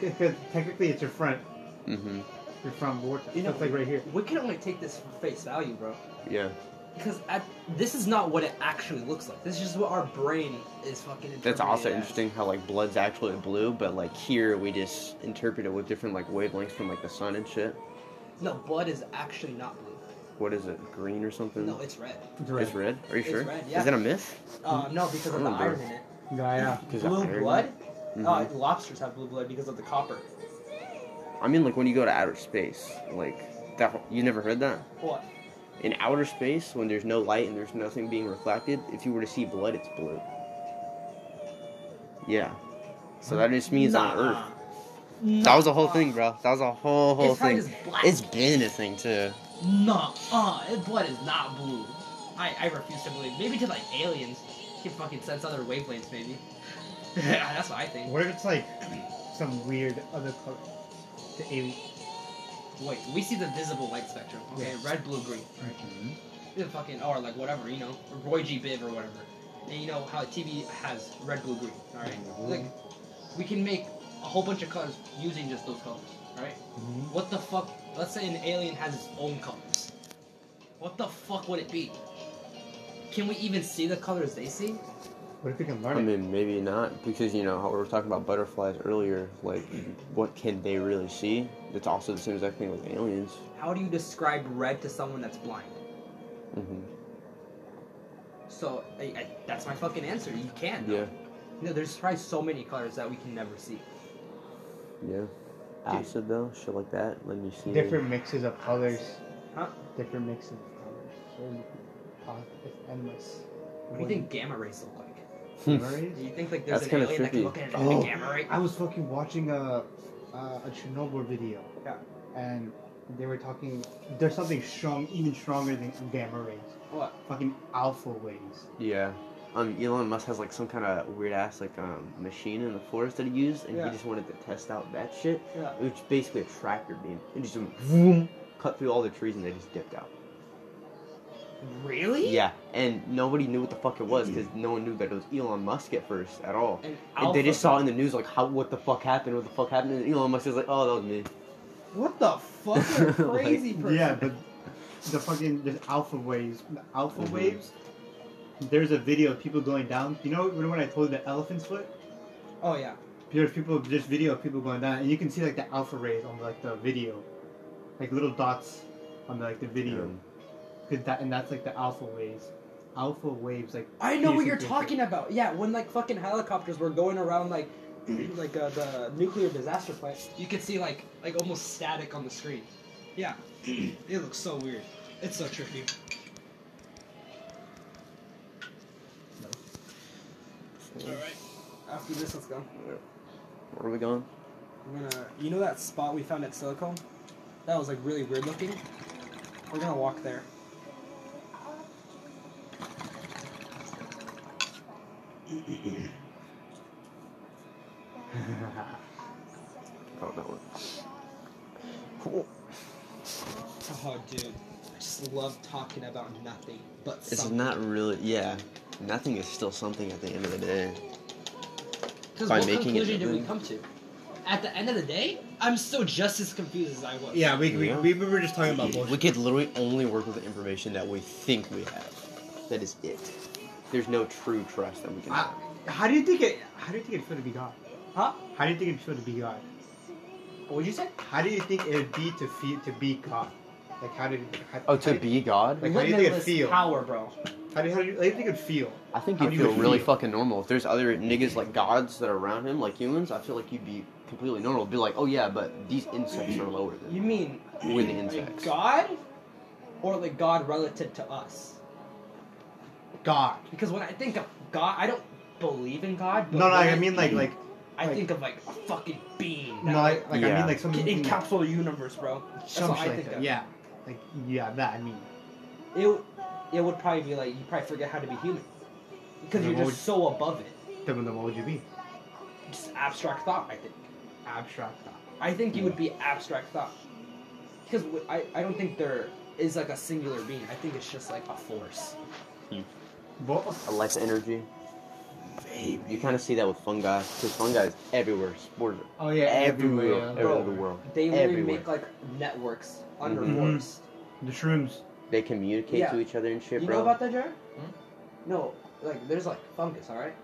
Because technically it's your front, Mm-hmm. your front vortex. You know- it's like right here. We can only take this for face value, bro. Yeah. because at, this is not what it actually looks like. This is just what our brain is fucking. That's also as. interesting how like blood's actually blue, but like here we just interpret it with different like wavelengths from like the sun and shit. No, blood is actually not blue. What is it? Green or something? No, it's red. It's red. It's red. Are you It's sure? red, yeah. Is that a myth? Uh, no, because of the iron in it. Yeah, yeah. Blue of iron? blood. Mhm. Uh, lobsters have blue blood because of the copper. I mean, like when you go to outer space, like that. You never heard that? What? In outer space, when there's no light and there's nothing being reflected, if you were to see blood, it's blue. Yeah. So that just means on Earth. That was a whole thing, bro. That was a whole whole It's probably thing. just black. It's been a thing too. No, uh, his blood is not blue. I, I refuse to believe. Maybe to like aliens, can fucking sense other wavelengths. Maybe. That's what I think. What if it's like some weird other color? The alien. Wait, we see the visible light spectrum. Okay, red, blue, green. Right. The fucking or like whatever you know, Roy G. Biv or whatever. And you know how TV has red, blue, green. All right? Like we can make a whole bunch of colors using just those colors. Right? What the fuck? Let's say an alien has its own colors. What the fuck would it be? Can we even see the colors they see? What if we can I learn it? mean, maybe not because you know how we were talking about butterflies earlier. Like, what can they really see? It's also the same exact thing with aliens. How do you describe red to someone that's blind? hmm So I, I, that's my fucking answer. You can't. Yeah, You know, there's probably so many colors that we can never see. yeah. Acid though, shit like that. Let me see. Different mixes of colors. Huh? Different mixes of colors. So, uh, it's endless. What do you think gamma rays look like? Gamma rays? Do you think like there's That's an kinda alien that can look at it Oh. as a gamma ray? I was fucking watching a a, a Chernobyl video. Yeah. And they were talking. There's something strong, even stronger than gamma rays. What? Fucking alpha waves. Yeah. Um, Elon Musk has like some kind of weird ass like um machine in the forest that he used, and Yeah. he just wanted to test out that shit. Yeah. It was basically a tractor beam. It just went vroom, cut through all the trees, and they just dipped out. Really? Yeah, and nobody knew what the fuck it was because no one knew that it was Elon Musk at first at all. And, And they just saw it in the news like, how what the fuck happened? What the fuck happened? And Elon Musk was like, oh, that was me. What the fuck? You're Like- crazy person. Yeah, but the fucking there's alpha waves. The alpha Mhm. waves. There's a video of people going down. You know when when I told you the elephant's foot? Oh yeah. There's people. There's video of people going down, and you can see like the alpha rays on like the video, like little dots on the, like the video. Cause that and that's like the alpha waves. Alpha waves like. I know what you're through- talking about. Yeah, when like fucking helicopters were going around like like uh, the nuclear disaster plant, you could see like like almost static on the screen. Yeah, it looks so weird. It's so All right. After this, let's go. where are we going? We're gonna. You know that spot we found at Silicon? That was like really weird looking. We're gonna walk there. Oh, that one. Cool. Oh, dude. I just love talking about nothing but It's something. not really. Yeah, nothing is still something at the end of the day. Because what making conclusion did we come to? At the end of the day, I'm still just as confused as I was. Yeah, we, we, Yeah. we, we were just talking about bullshit. We could literally only work with the information that we think we have. That is it. There's no true trust that we can I, have. how do you think it? How do you think it feel to be God? Huh? How do you think it feel to be God? What would you say? How do you think it would be to feel to be God? Like how did? How, Oh, to how, be God? Like, how do you think it feel? Power, bro. How do, how do you, how do you think it would feel? I think you'd do you feel really feel? fucking normal. If there's other niggas like gods that are around him, like humans, I feel like you'd be completely normal. Be like, oh yeah, but these insects are lower than You mean We're the like insects. God, or like God relative to us? God. Because when I think of God, I don't believe in God. But No, no, when I mean like like I like- think of like a fucking being. no, that, like, like I mean like something can encapsulate universe, bro. That's some what I think that. of. Yeah, like yeah, that I mean. It, it would probably be like you probably forget how to be human because you're what just so above it. Then, then what would you be? Just abstract thought. I think. Abstract thought. I think you would be abstract thought because I I don't think there is like a singular being. I think it's just like a force. Hmm. What? a less energy. You kind of see that with fungi, because fungi is everywhere. Spores Oh yeah, everywhere, everywhere. everywhere Bro, in the world. They literally Everywhere. make like networks under Mhm. forest. The shrooms. they communicate Yeah. to each other and shit, Bro, You bro. know about that, Jared? No, like there's like fungus, all right.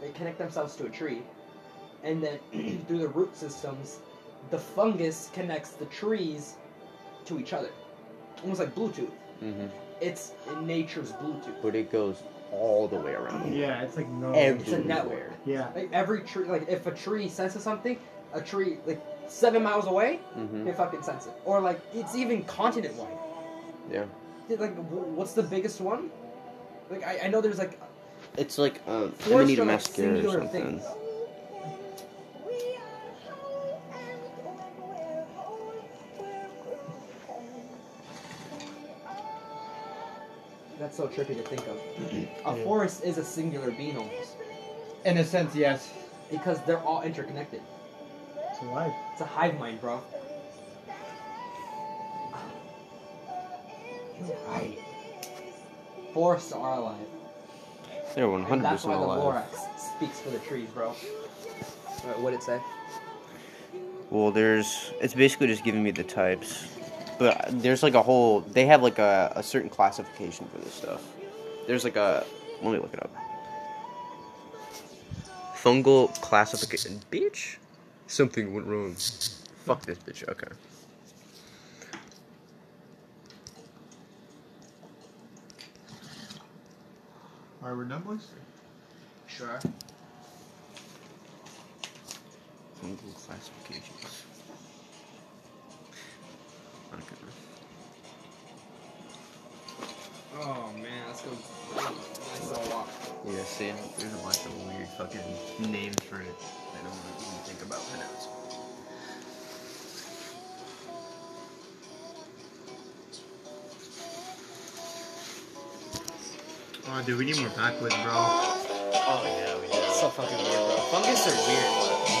They connect themselves to a tree, and then through the root systems, the fungus connects the trees to each other, almost like Bluetooth. hmm It's in nature's Bluetooth. But it goes all the way around. Yeah, it's like no. Everywhere. It's a network. Yeah. Like every tree, like if a tree senses something, a tree like seven miles away, hmm they fucking sense it. Or like it's even continent wide. Yeah. Like what's the biggest one? Like I, I know there's like It's like um, four Amanita like muscaria or something. things. That's so trippy to think of. A Yeah. forest is a singular being almost In a sense, yes. because they're all interconnected. It's alive. It's a hive mind, bro. You're right. Forests are alive. They're one And hundred that's why percent the alive. Lorax speaks for the trees, bro. What would it say? Well, there's. It's basically just giving me the types, but there's like a whole. They have like a, a certain classification for this stuff. There's like a. Let me look it up. Fungal classification. Bitch. Something went wrong. Fuck this bitch. Okay. Alright, we're done, boys? Sure. Fungal classifications. Okay. Oh man, let's go. Nice little walk. Yeah, see, there's a bunch of weird fucking names for it. I don't even think about pronouncing. Oh, dude, we need more backwoods, bro. Oh yeah, we do. It's so fucking weird, bro. Fungus are weird.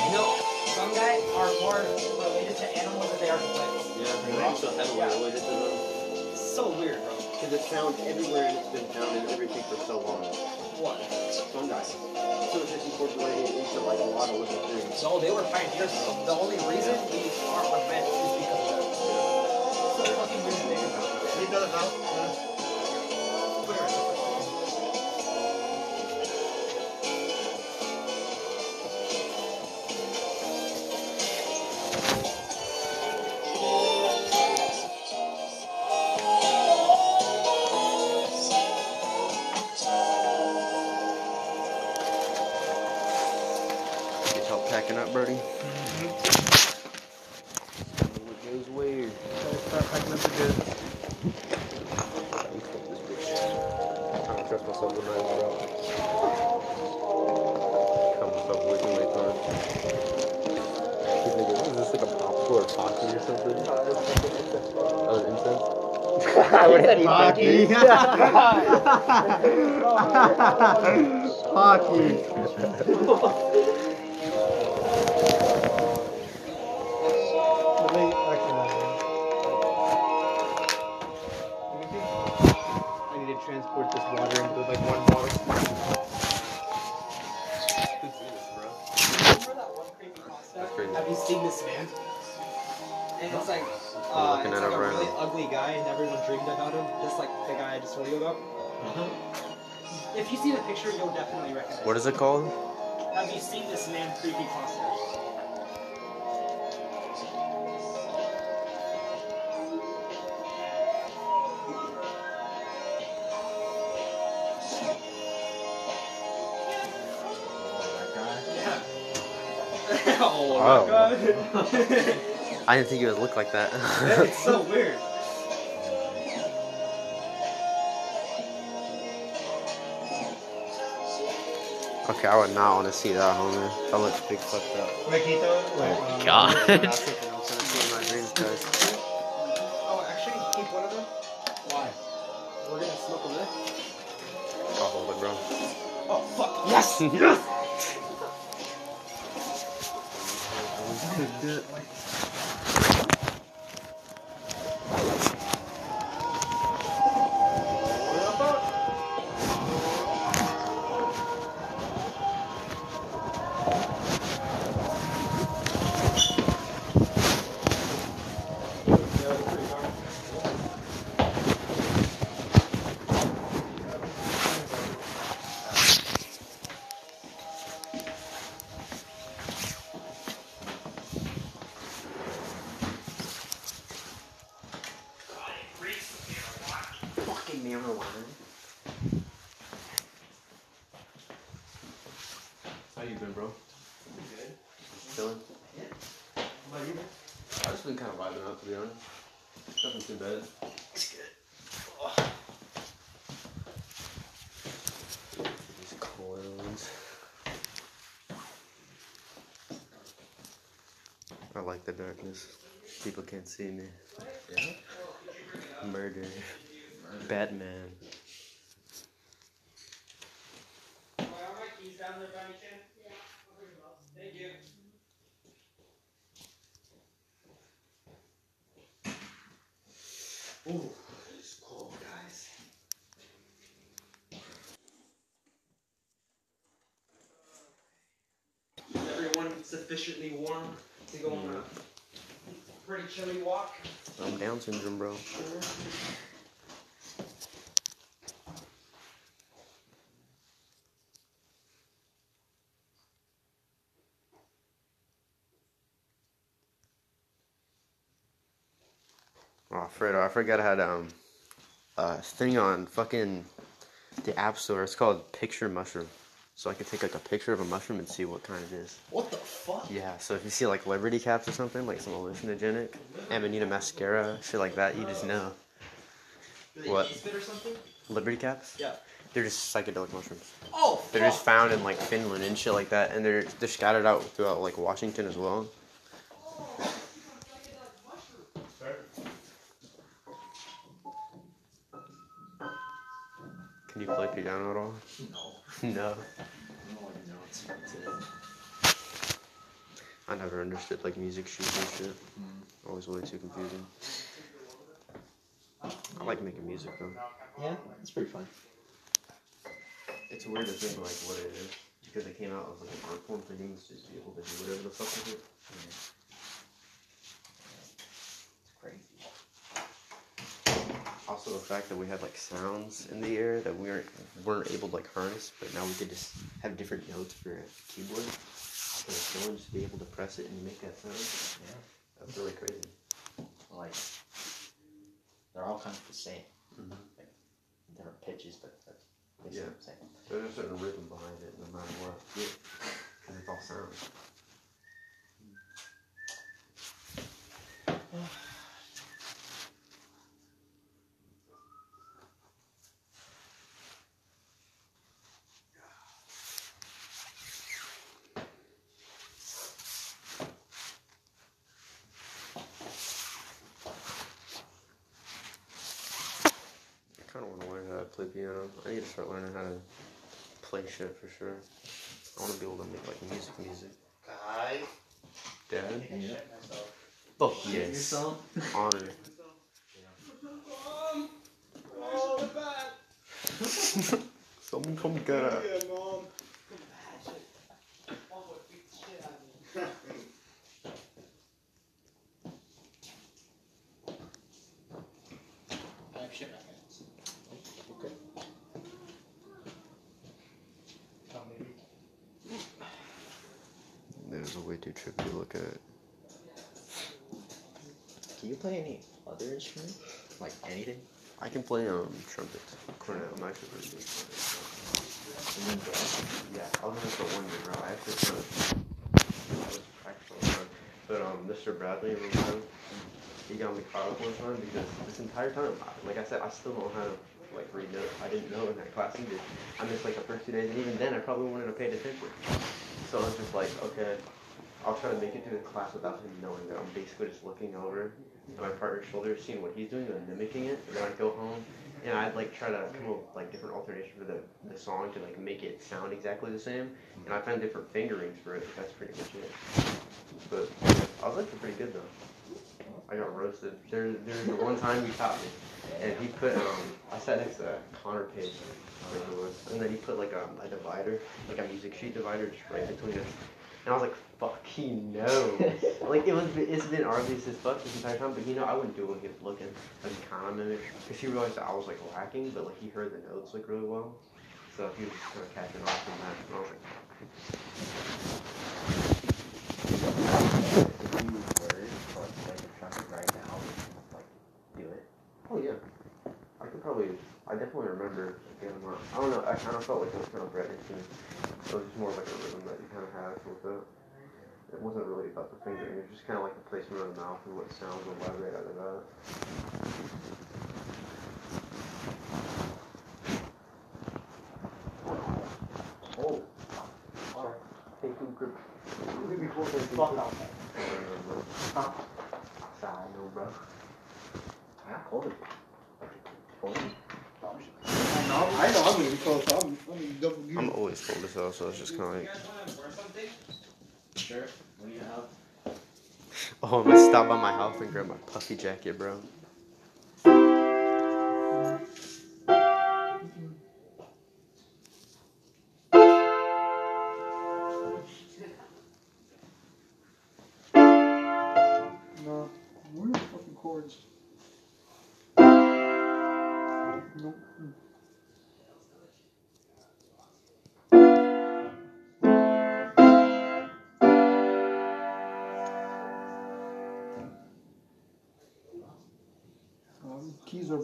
You know, fungi are more related to animals than they are to plants. Yeah, they're also heavily related to them. It's so weird, bro. Because it's found everywhere and it's been found in everything for so long. What? Fungi. So it's just incorporated into like a lot of living things. So they were pioneers. The only reason we are what men is because of them. So fucking weird to think about. He does. Start packing up. I don't trust myself with knives, bro. Come myself with me later. He's like, is this like a popsicle or pocky or something? Oh, incense? I would say hockey. hockey. Let ugly guy, and everyone dreamed about him, just like the guy I just told you about. Uh-huh. If you see the picture, you'll definitely recognize. What is it called? Have you seen this man creepy pasta? oh Oh. my god. Oh I didn't think it would look like that. it's so weird. Okay, I would not want to see that, homie. That looks big fucked up. Wait, can you throw it? Wait, um, God. I'm gonna see my dreams, guys. Oh, actually, keep one of them. Why? We're gonna smoke them there. I'll hold it, bro. Oh fuck! Yes! yes! See me. Yeah. Murder. Batman. Ooh, it's cold, guys. Everyone sufficiently warm to go on a pretty chilly walk? I'm Down syndrome, bro. Oh, Fredo, I forgot I had um a thing on fucking the app store. It's called Picture Mushroom. So I can take like a picture of a mushroom and see what kind it is. What the fuck? Yeah, so if you see like Liberty caps or something, like some hallucinogenic, Amanita muscaria, shit like that, you just know. What? taste good or something? Liberty caps? Yeah. They're just psychedelic mushrooms. Oh, They're just found in like Finland and shit like that, and they're they're scattered out throughout like Washington as well. Can you play piano at all? No. no. I never understood like music sheets and shit. Mm-hmm. Always way too confusing. I like making music though. Yeah, it's pretty fun. It's weird to think like what it is because it came out as like an art form for humans to just be able to do whatever the fuck with it. It's crazy. Also, the fact that we had like sounds in the air that we weren't weren't able to like harness, but now we could just have different notes for a keyboard. For phone, just be able to press it and make that sound. Yeah. That's really crazy. Like, they're all kind of the same. Mhm. Like, different pitches, but that's basically Yeah. the same. There's a certain rhythm behind it, no matter what. Yeah. And it's all sound. I kind of want to learn how to play piano. I need to start learning how to play shit for sure. I want to be able to make like music, music. Guys. Dad? Yeah. Fuck yes. Honor. Someone come get her. I have shit in my hands. Okay. Oh, maybe. There's a trippy look at. Can you play any other instrument? Like anything? I can play um trumpet. Cornet. I'm actually really good. And then it. Yeah, I was in it for one year, bro. I actually kind of. I was practicing all. But um, Mr. Bradley, remember him? He got me caught up one time because this entire time, like I said, I still don't know how to like read notes. I didn't know in that class either. I missed like the first two days, and even then, I probably wouldn't have paid attention. So I was just like, okay, I'll try to make it through the class without him knowing that I'm basically just looking over my partner's shoulder, seeing what he's doing, and mimicking it. And then I'd go home, and I'd like try to come up with like different alternation for the, the song to like make it sound exactly the same. And I found different fingerings for it. That's pretty much it. But I was actually pretty good though. I got roasted. There, there's the one time he taught me, and he put um, I sat next to Connor Page, and then he put like a, a divider, like a music sheet divider, just right between us. And I was like, fuck, he knows. like it was, it's been obvious as fuck this entire time, but you know, I wouldn't do it when he was looking. I just kind of mimic, because he realized that I was like lacking, but like he heard the notes like really well. So he was just kind of catching on from that, and I was like, If you were to like trumpet right now, like do it. oh yeah, I could probably. I definitely remember amount. I don't know. I kind of felt like it was kind of into me. It was just more like a rhythm that you kind of had with it. It wasn't really about the fingering. It was just kind of like the placement of the mouth and what sounds would vibrate out of that. Oh. Alright. Take two grip. Fuck out. Outside, no, bro. Cold is it? Cold? I know, I know I'm gonna be close. I'm, I'm in double gear. I'm always cold as hell, so it's just kind of like. Sure. What do you have? Oh, I'm gonna stop by my house and grab my puffy jacket, bro.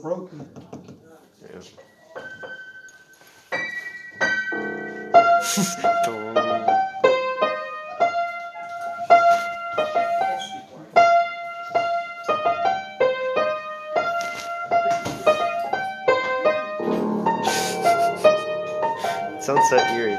Broken. Yeah. Sounds so eerie,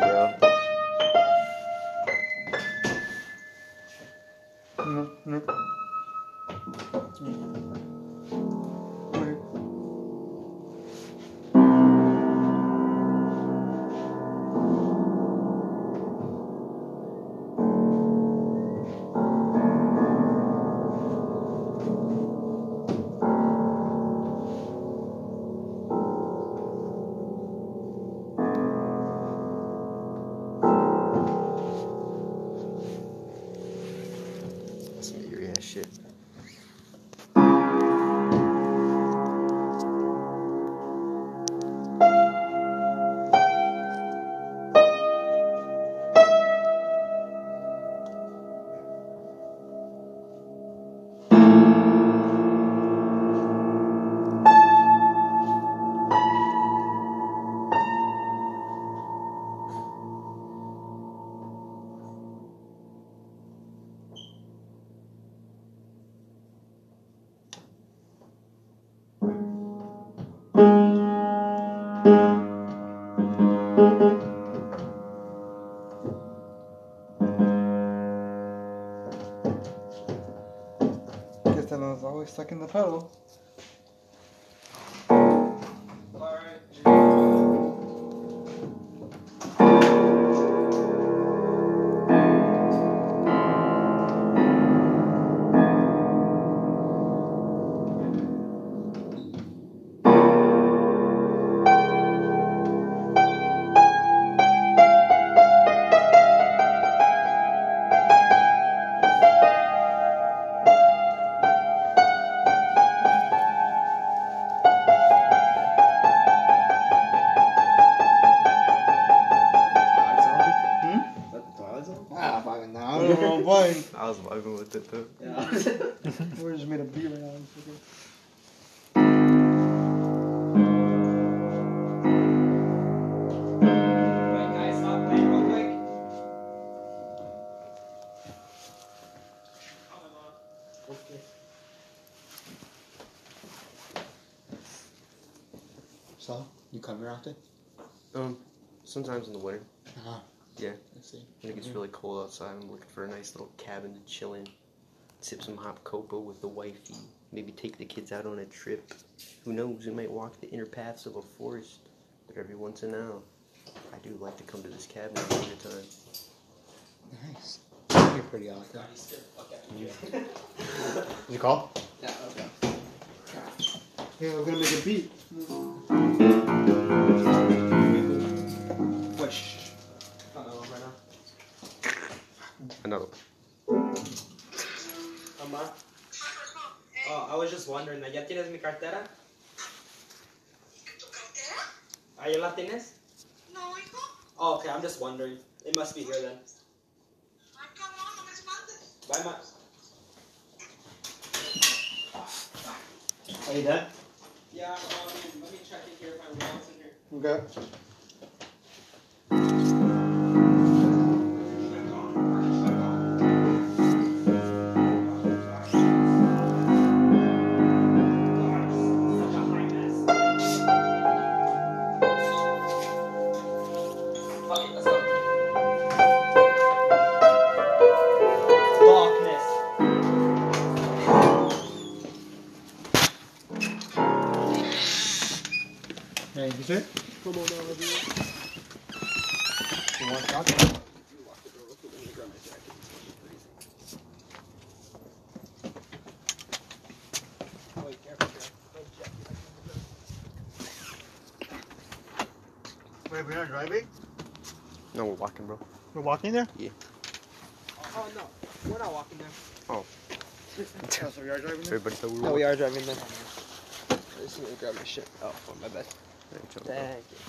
stuck in the pedal. Was vibing with it though. We just made a beat right now. Wait, guys, stop playing real quick. Okay. So, you come here often? Um, sometimes in the winter, Uh-huh. Yeah. I see. when it gets really cold outside, I'm looking for a nice little cabin to chill in, sip some hot cocoa with the wifey, maybe take the kids out on a trip. Who knows? We might walk the inner paths of a forest. But every once in a while, I do like to come to this cabin in the wintertime. Nice. You're pretty out there. God, he's scared the fuck out of me. Did you call? Yeah, okay. Yeah, we're gonna make a beat. Mm. Are you done? Yeah, um, let me check here if wallet's in here. Okay, walking, bro. We're walking there? Yeah. Oh no, we're not walking there. Oh, oh so we are driving there? Everybody said we were No, we are driving there. I just need to grab my shit. Oh, oh my bad. Thank you.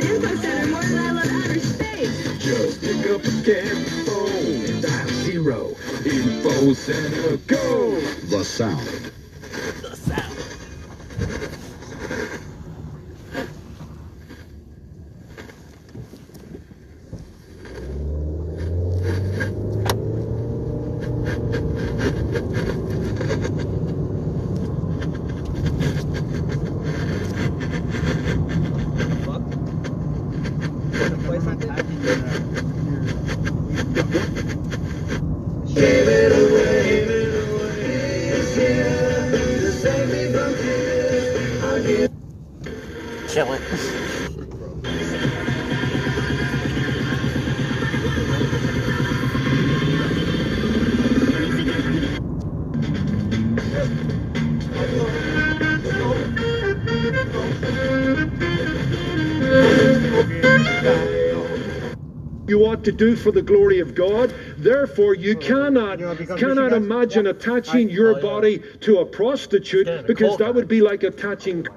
you to do for the glory of God. Therefore, you cannot You wanna become cannot imagine attaching your body to a prostitute because that would be like attaching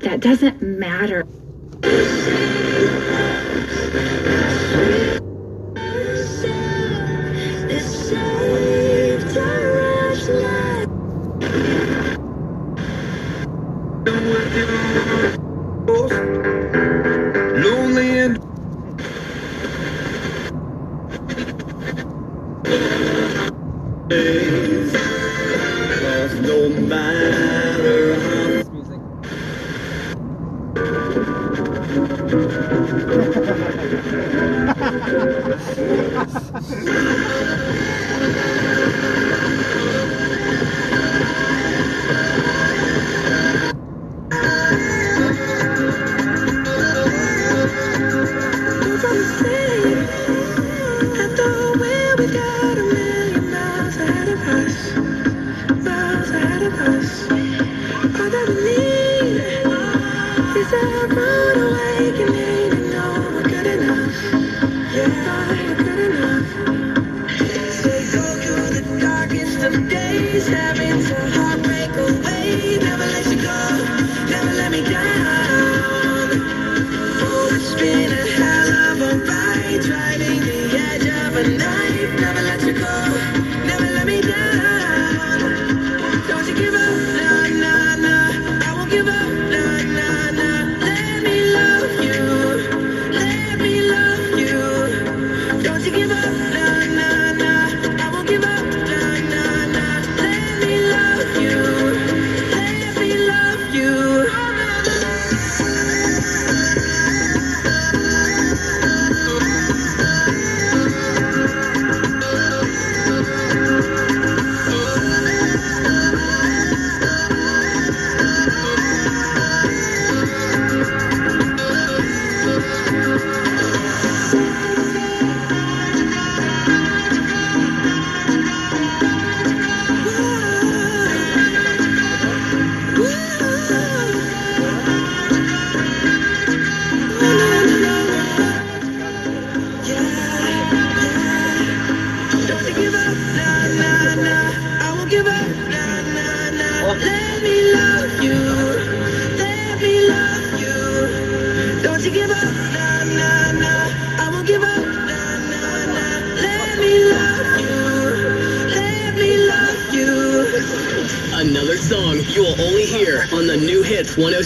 That doesn't matter. No matter music.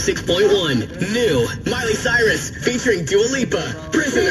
106.1. New Miley Cyrus featuring Dua Lipa. Prisoner.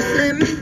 to.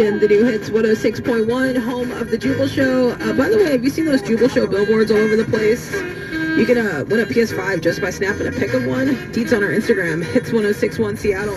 the new hits 106.1, home of the Jubal Show. Uh, by the way, have you seen those Jubal Show billboards all over the place? You can uh, win a PS5 just by snapping a pic of one. Deets on our Instagram, hits 106.1 Seattle.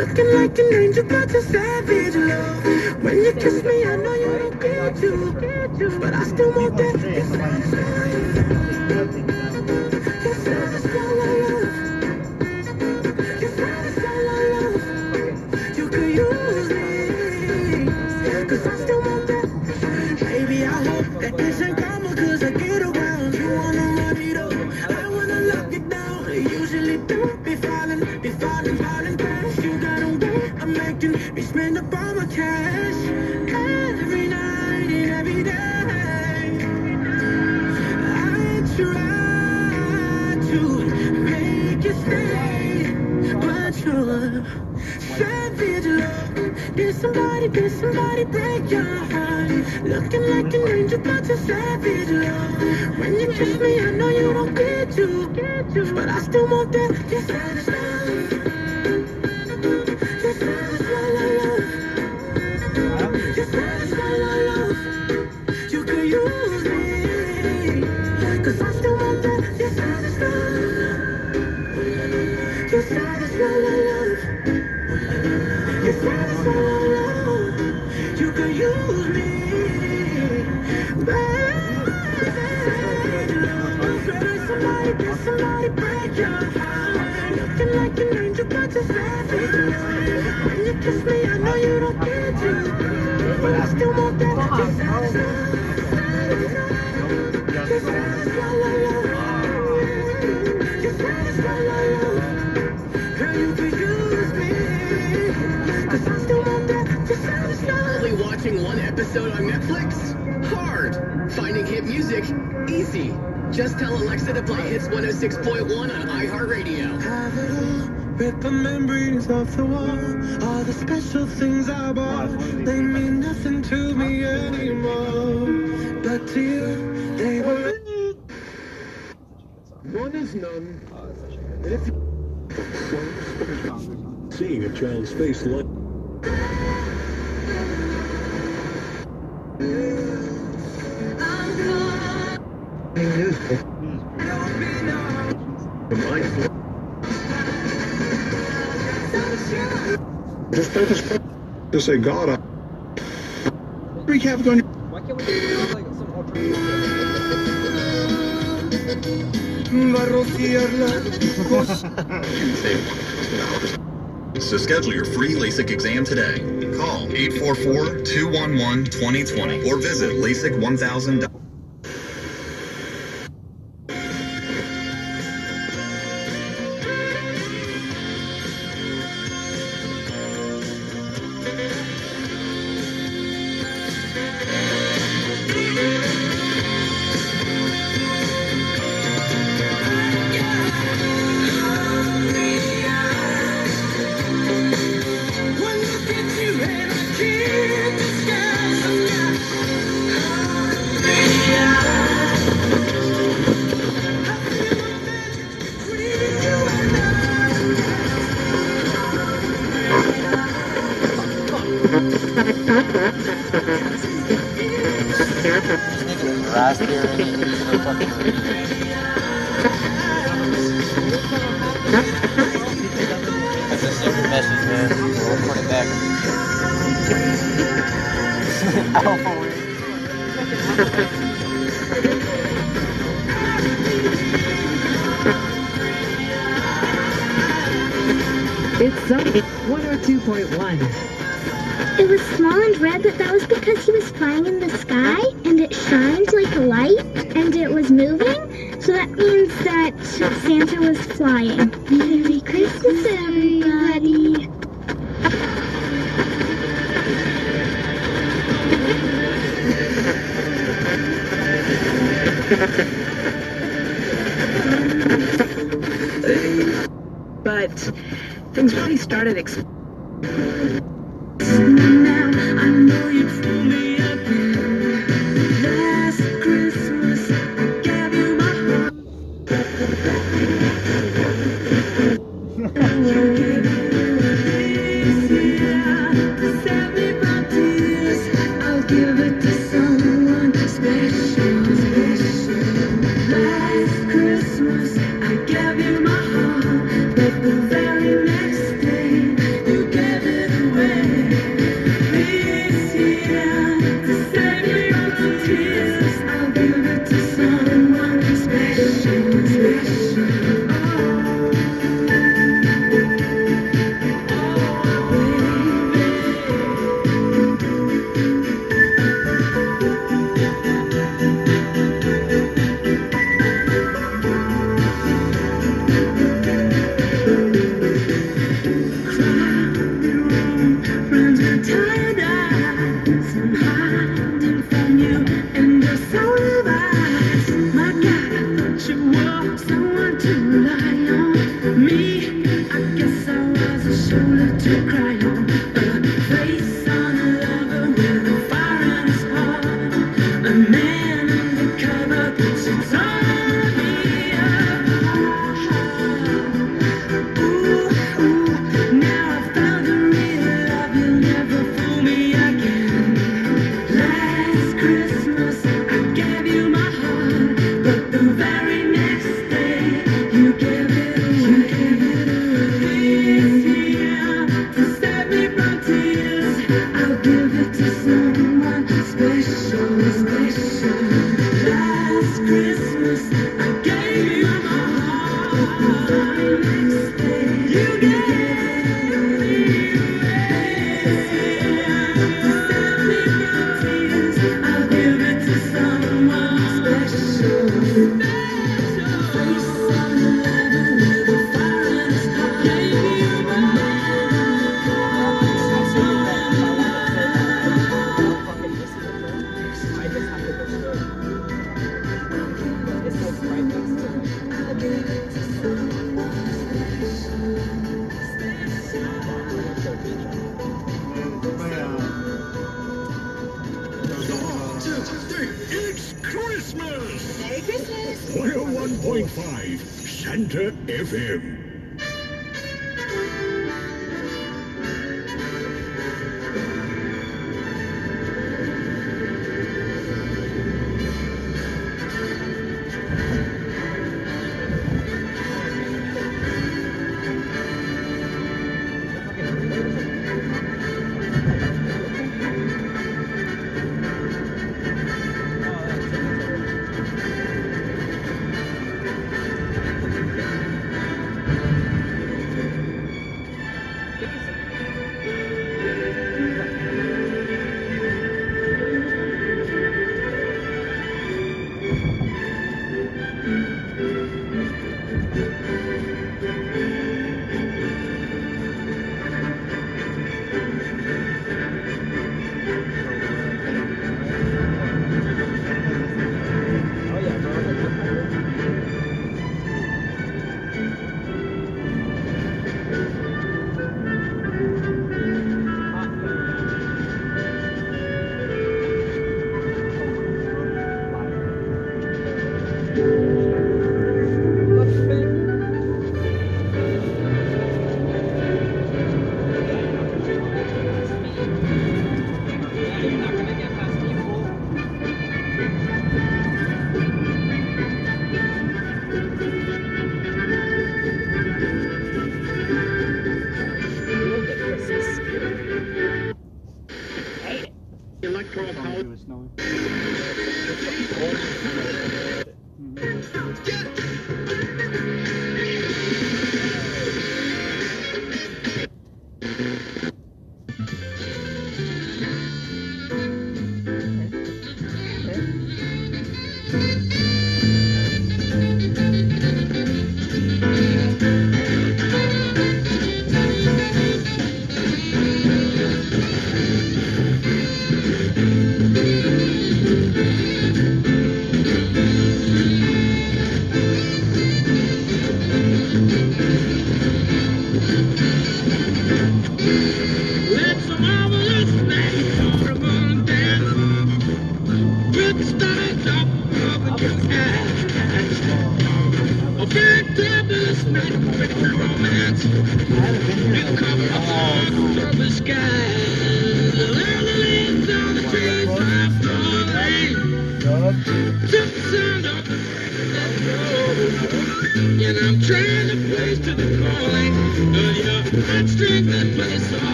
looking like space line. Just put this to say God. I wreak havoc on your. Why can't we just like some alternative? To schedule your free LASIK exam today, call 844-211-2020 or visit LASIK1000.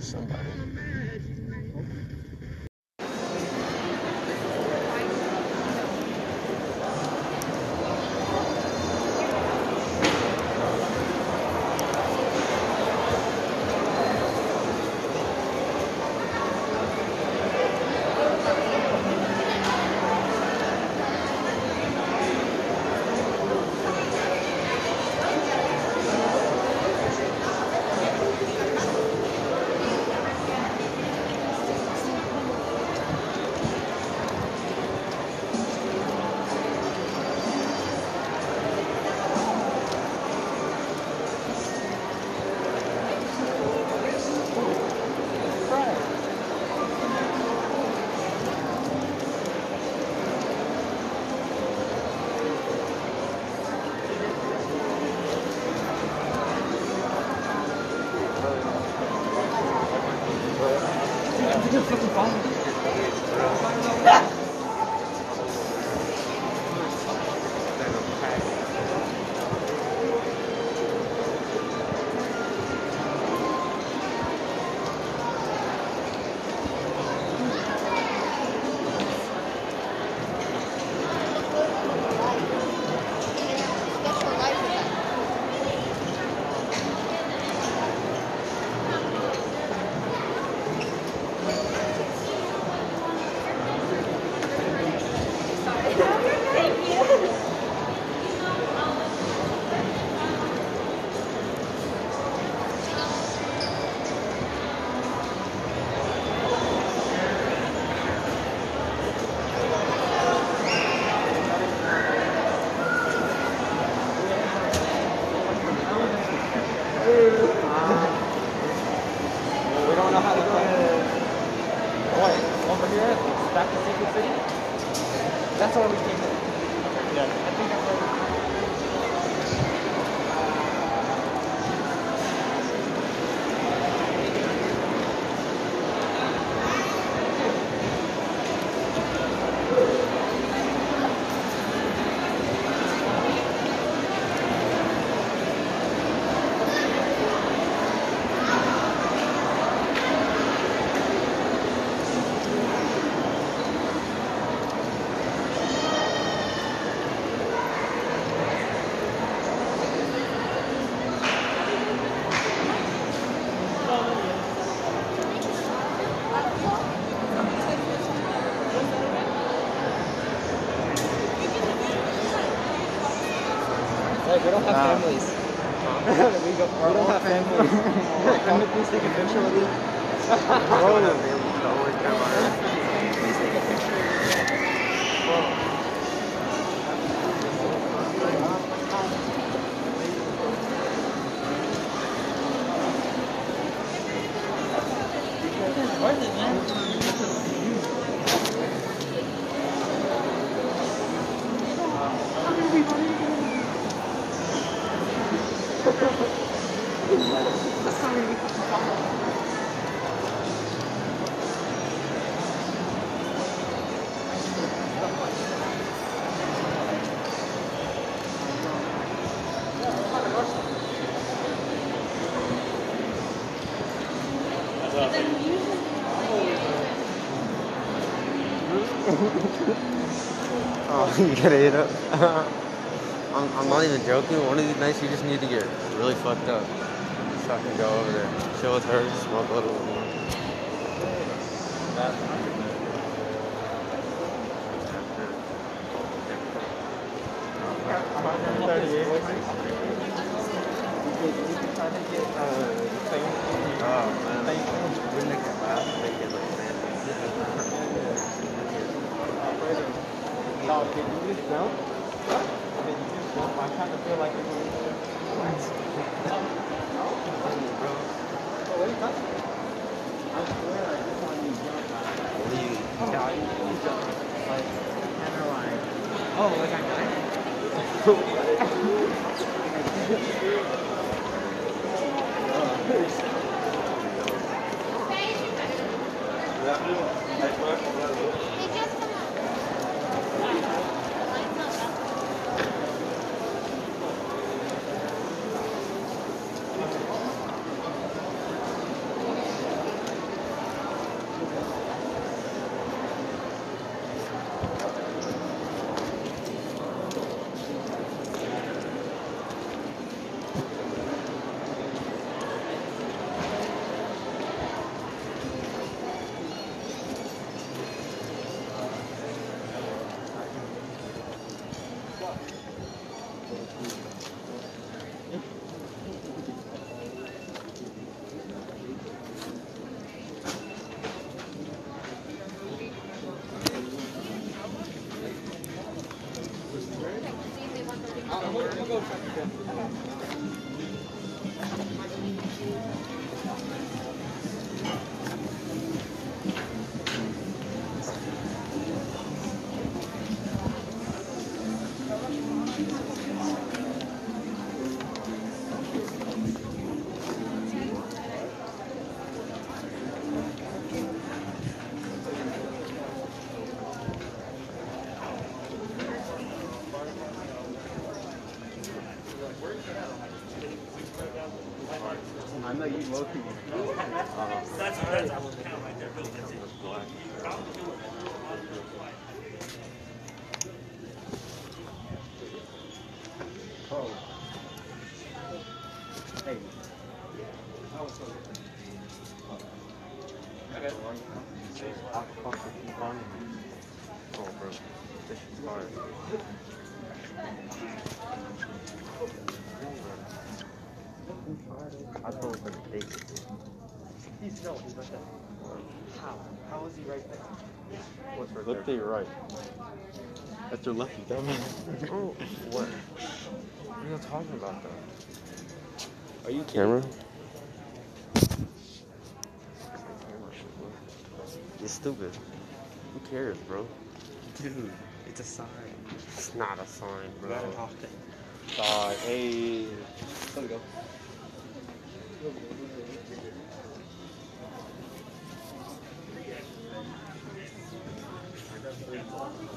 Somebody. Have Nah. families. we, go, we don't have families. Can we please take a picture with you? Please take a picture. Worth it, man. Oh, you gotta hit up. I'm, I'm not even joking. One of these nights, you just need to get really fucked up. Just fucking go over there, chill with her, smoke a little bit more. Oh, No, did you just jump? I kind of feel like it was. Oh, what are you? I swear I just saw you jump. You? Yeah, you you jump. Like, of like. Oh, like I I know you low-key. That's, no, he's right there. How? How is he right there? What's right Left there? or right? That's your lefty, dumbass. Oh, what? What are you talking about, though? Are you camera? You're stupid. Who cares, bro? Dude, It's a sign. It's not a sign, bro. gotta talk. Dog, hey. Let's go. 좋아하시고.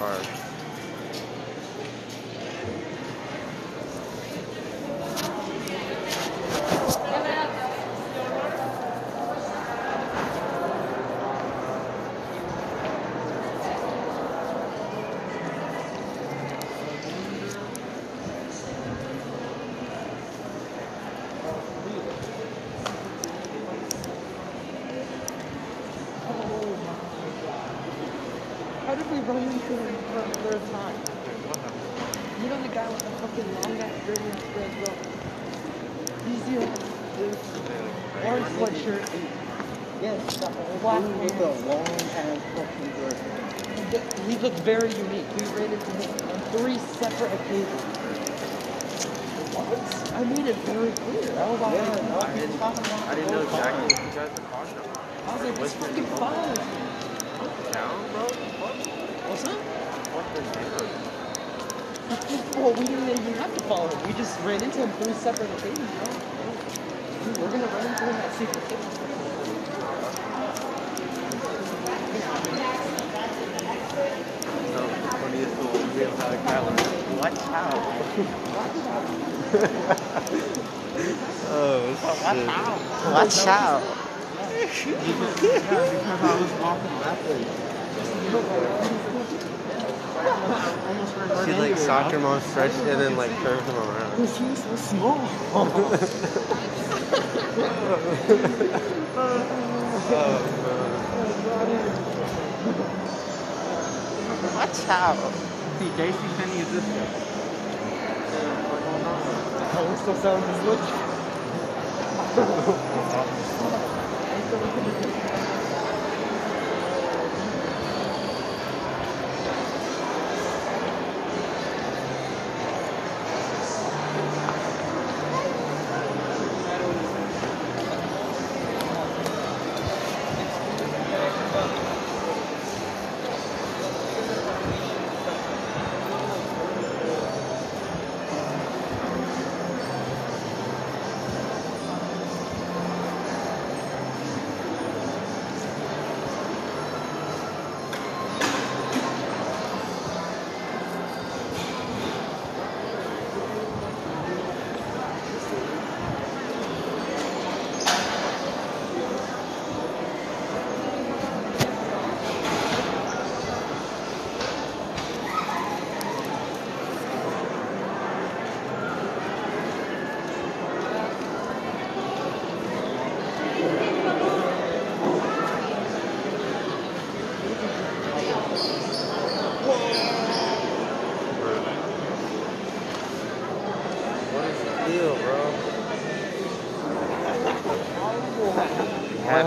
Hard. How did we run into him for the third time? You know the guy with the fucking long ass beard and spread bro? He's the orange sweatshirt. Yes, the black with the long ass fucking beard. He looked very unique. We ran into him on three separate occasions. What? I made it very clear. I was like, I didn't, I didn't know exactly what you guys were talking about. I was like, this fucking fine. Down, bro? What's up? What the neighborhood? Well, we didn't even have to follow him. We just ran into him three separate occasions, bro. Dude, we're gonna run into him at Secret City. No, the funniest little video about a Kyler. Watch out. oh, shit. Watch out. because I was walking backwards. She like socked her mom stretched and then like curved him around. Oh, because he so small. Oh, Watch out. See, JC Penny is this guy. Oh,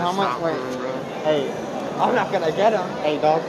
how much? stop Wait. Hey, I'm not gonna get him. Hey, dog.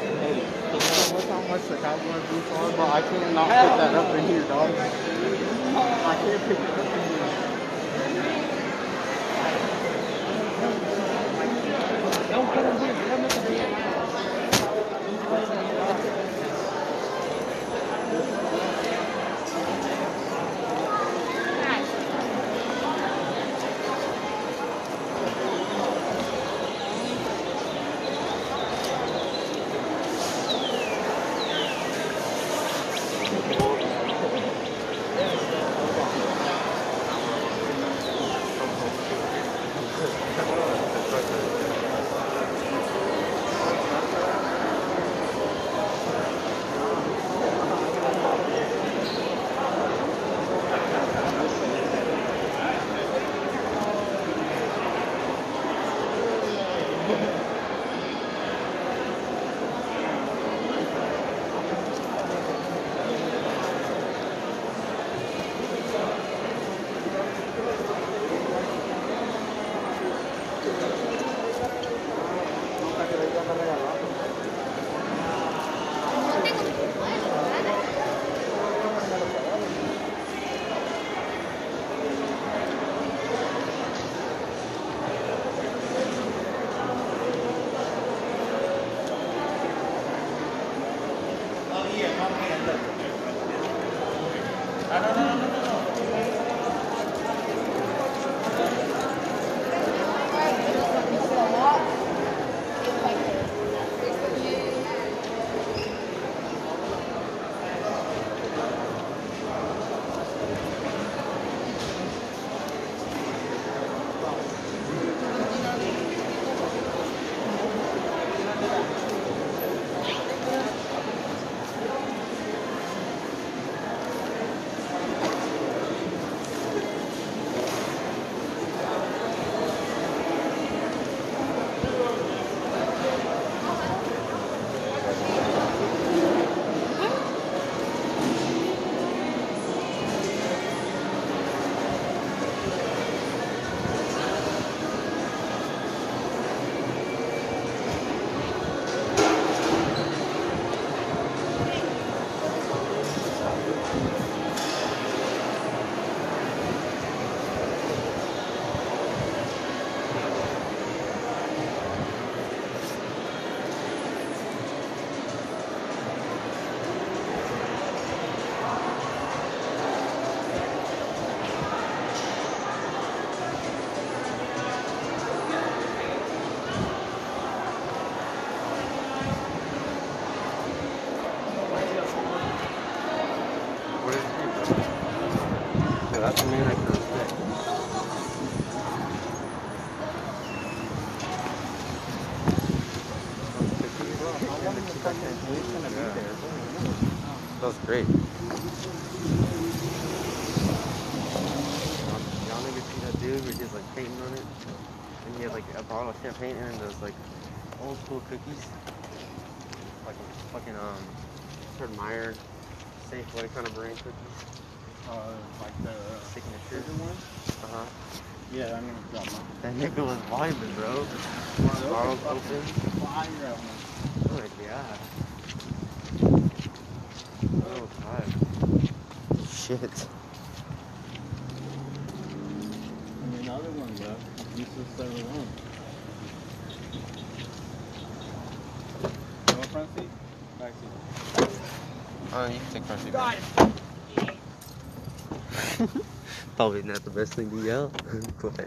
A man I can respect. That was great. Y'all niggas see that dude where he's like painting on it? And he had like a bottle of champagne and those like old school cookies. Like fucking um Meyer Safeway kind of brand. Uh, like the signature one? Uh-huh. Yeah, I'm gonna drop mine. That nigga was vibing, bro. Bottles open. Fire. Oh my god. Oh god. Shit. And the one left. You still stay alone. You want front seat? Back seat. Oh, you can take front seat. Got Probably not the best thing to yell, but.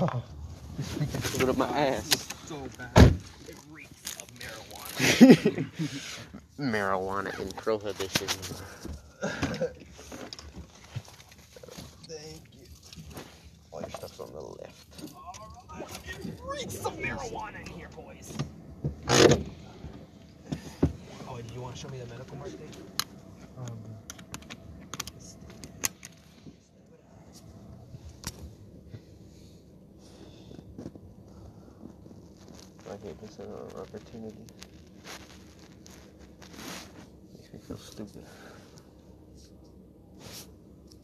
Oh, look at my ass. So bad. It reeks of marijuana. Marijuana and prohibition.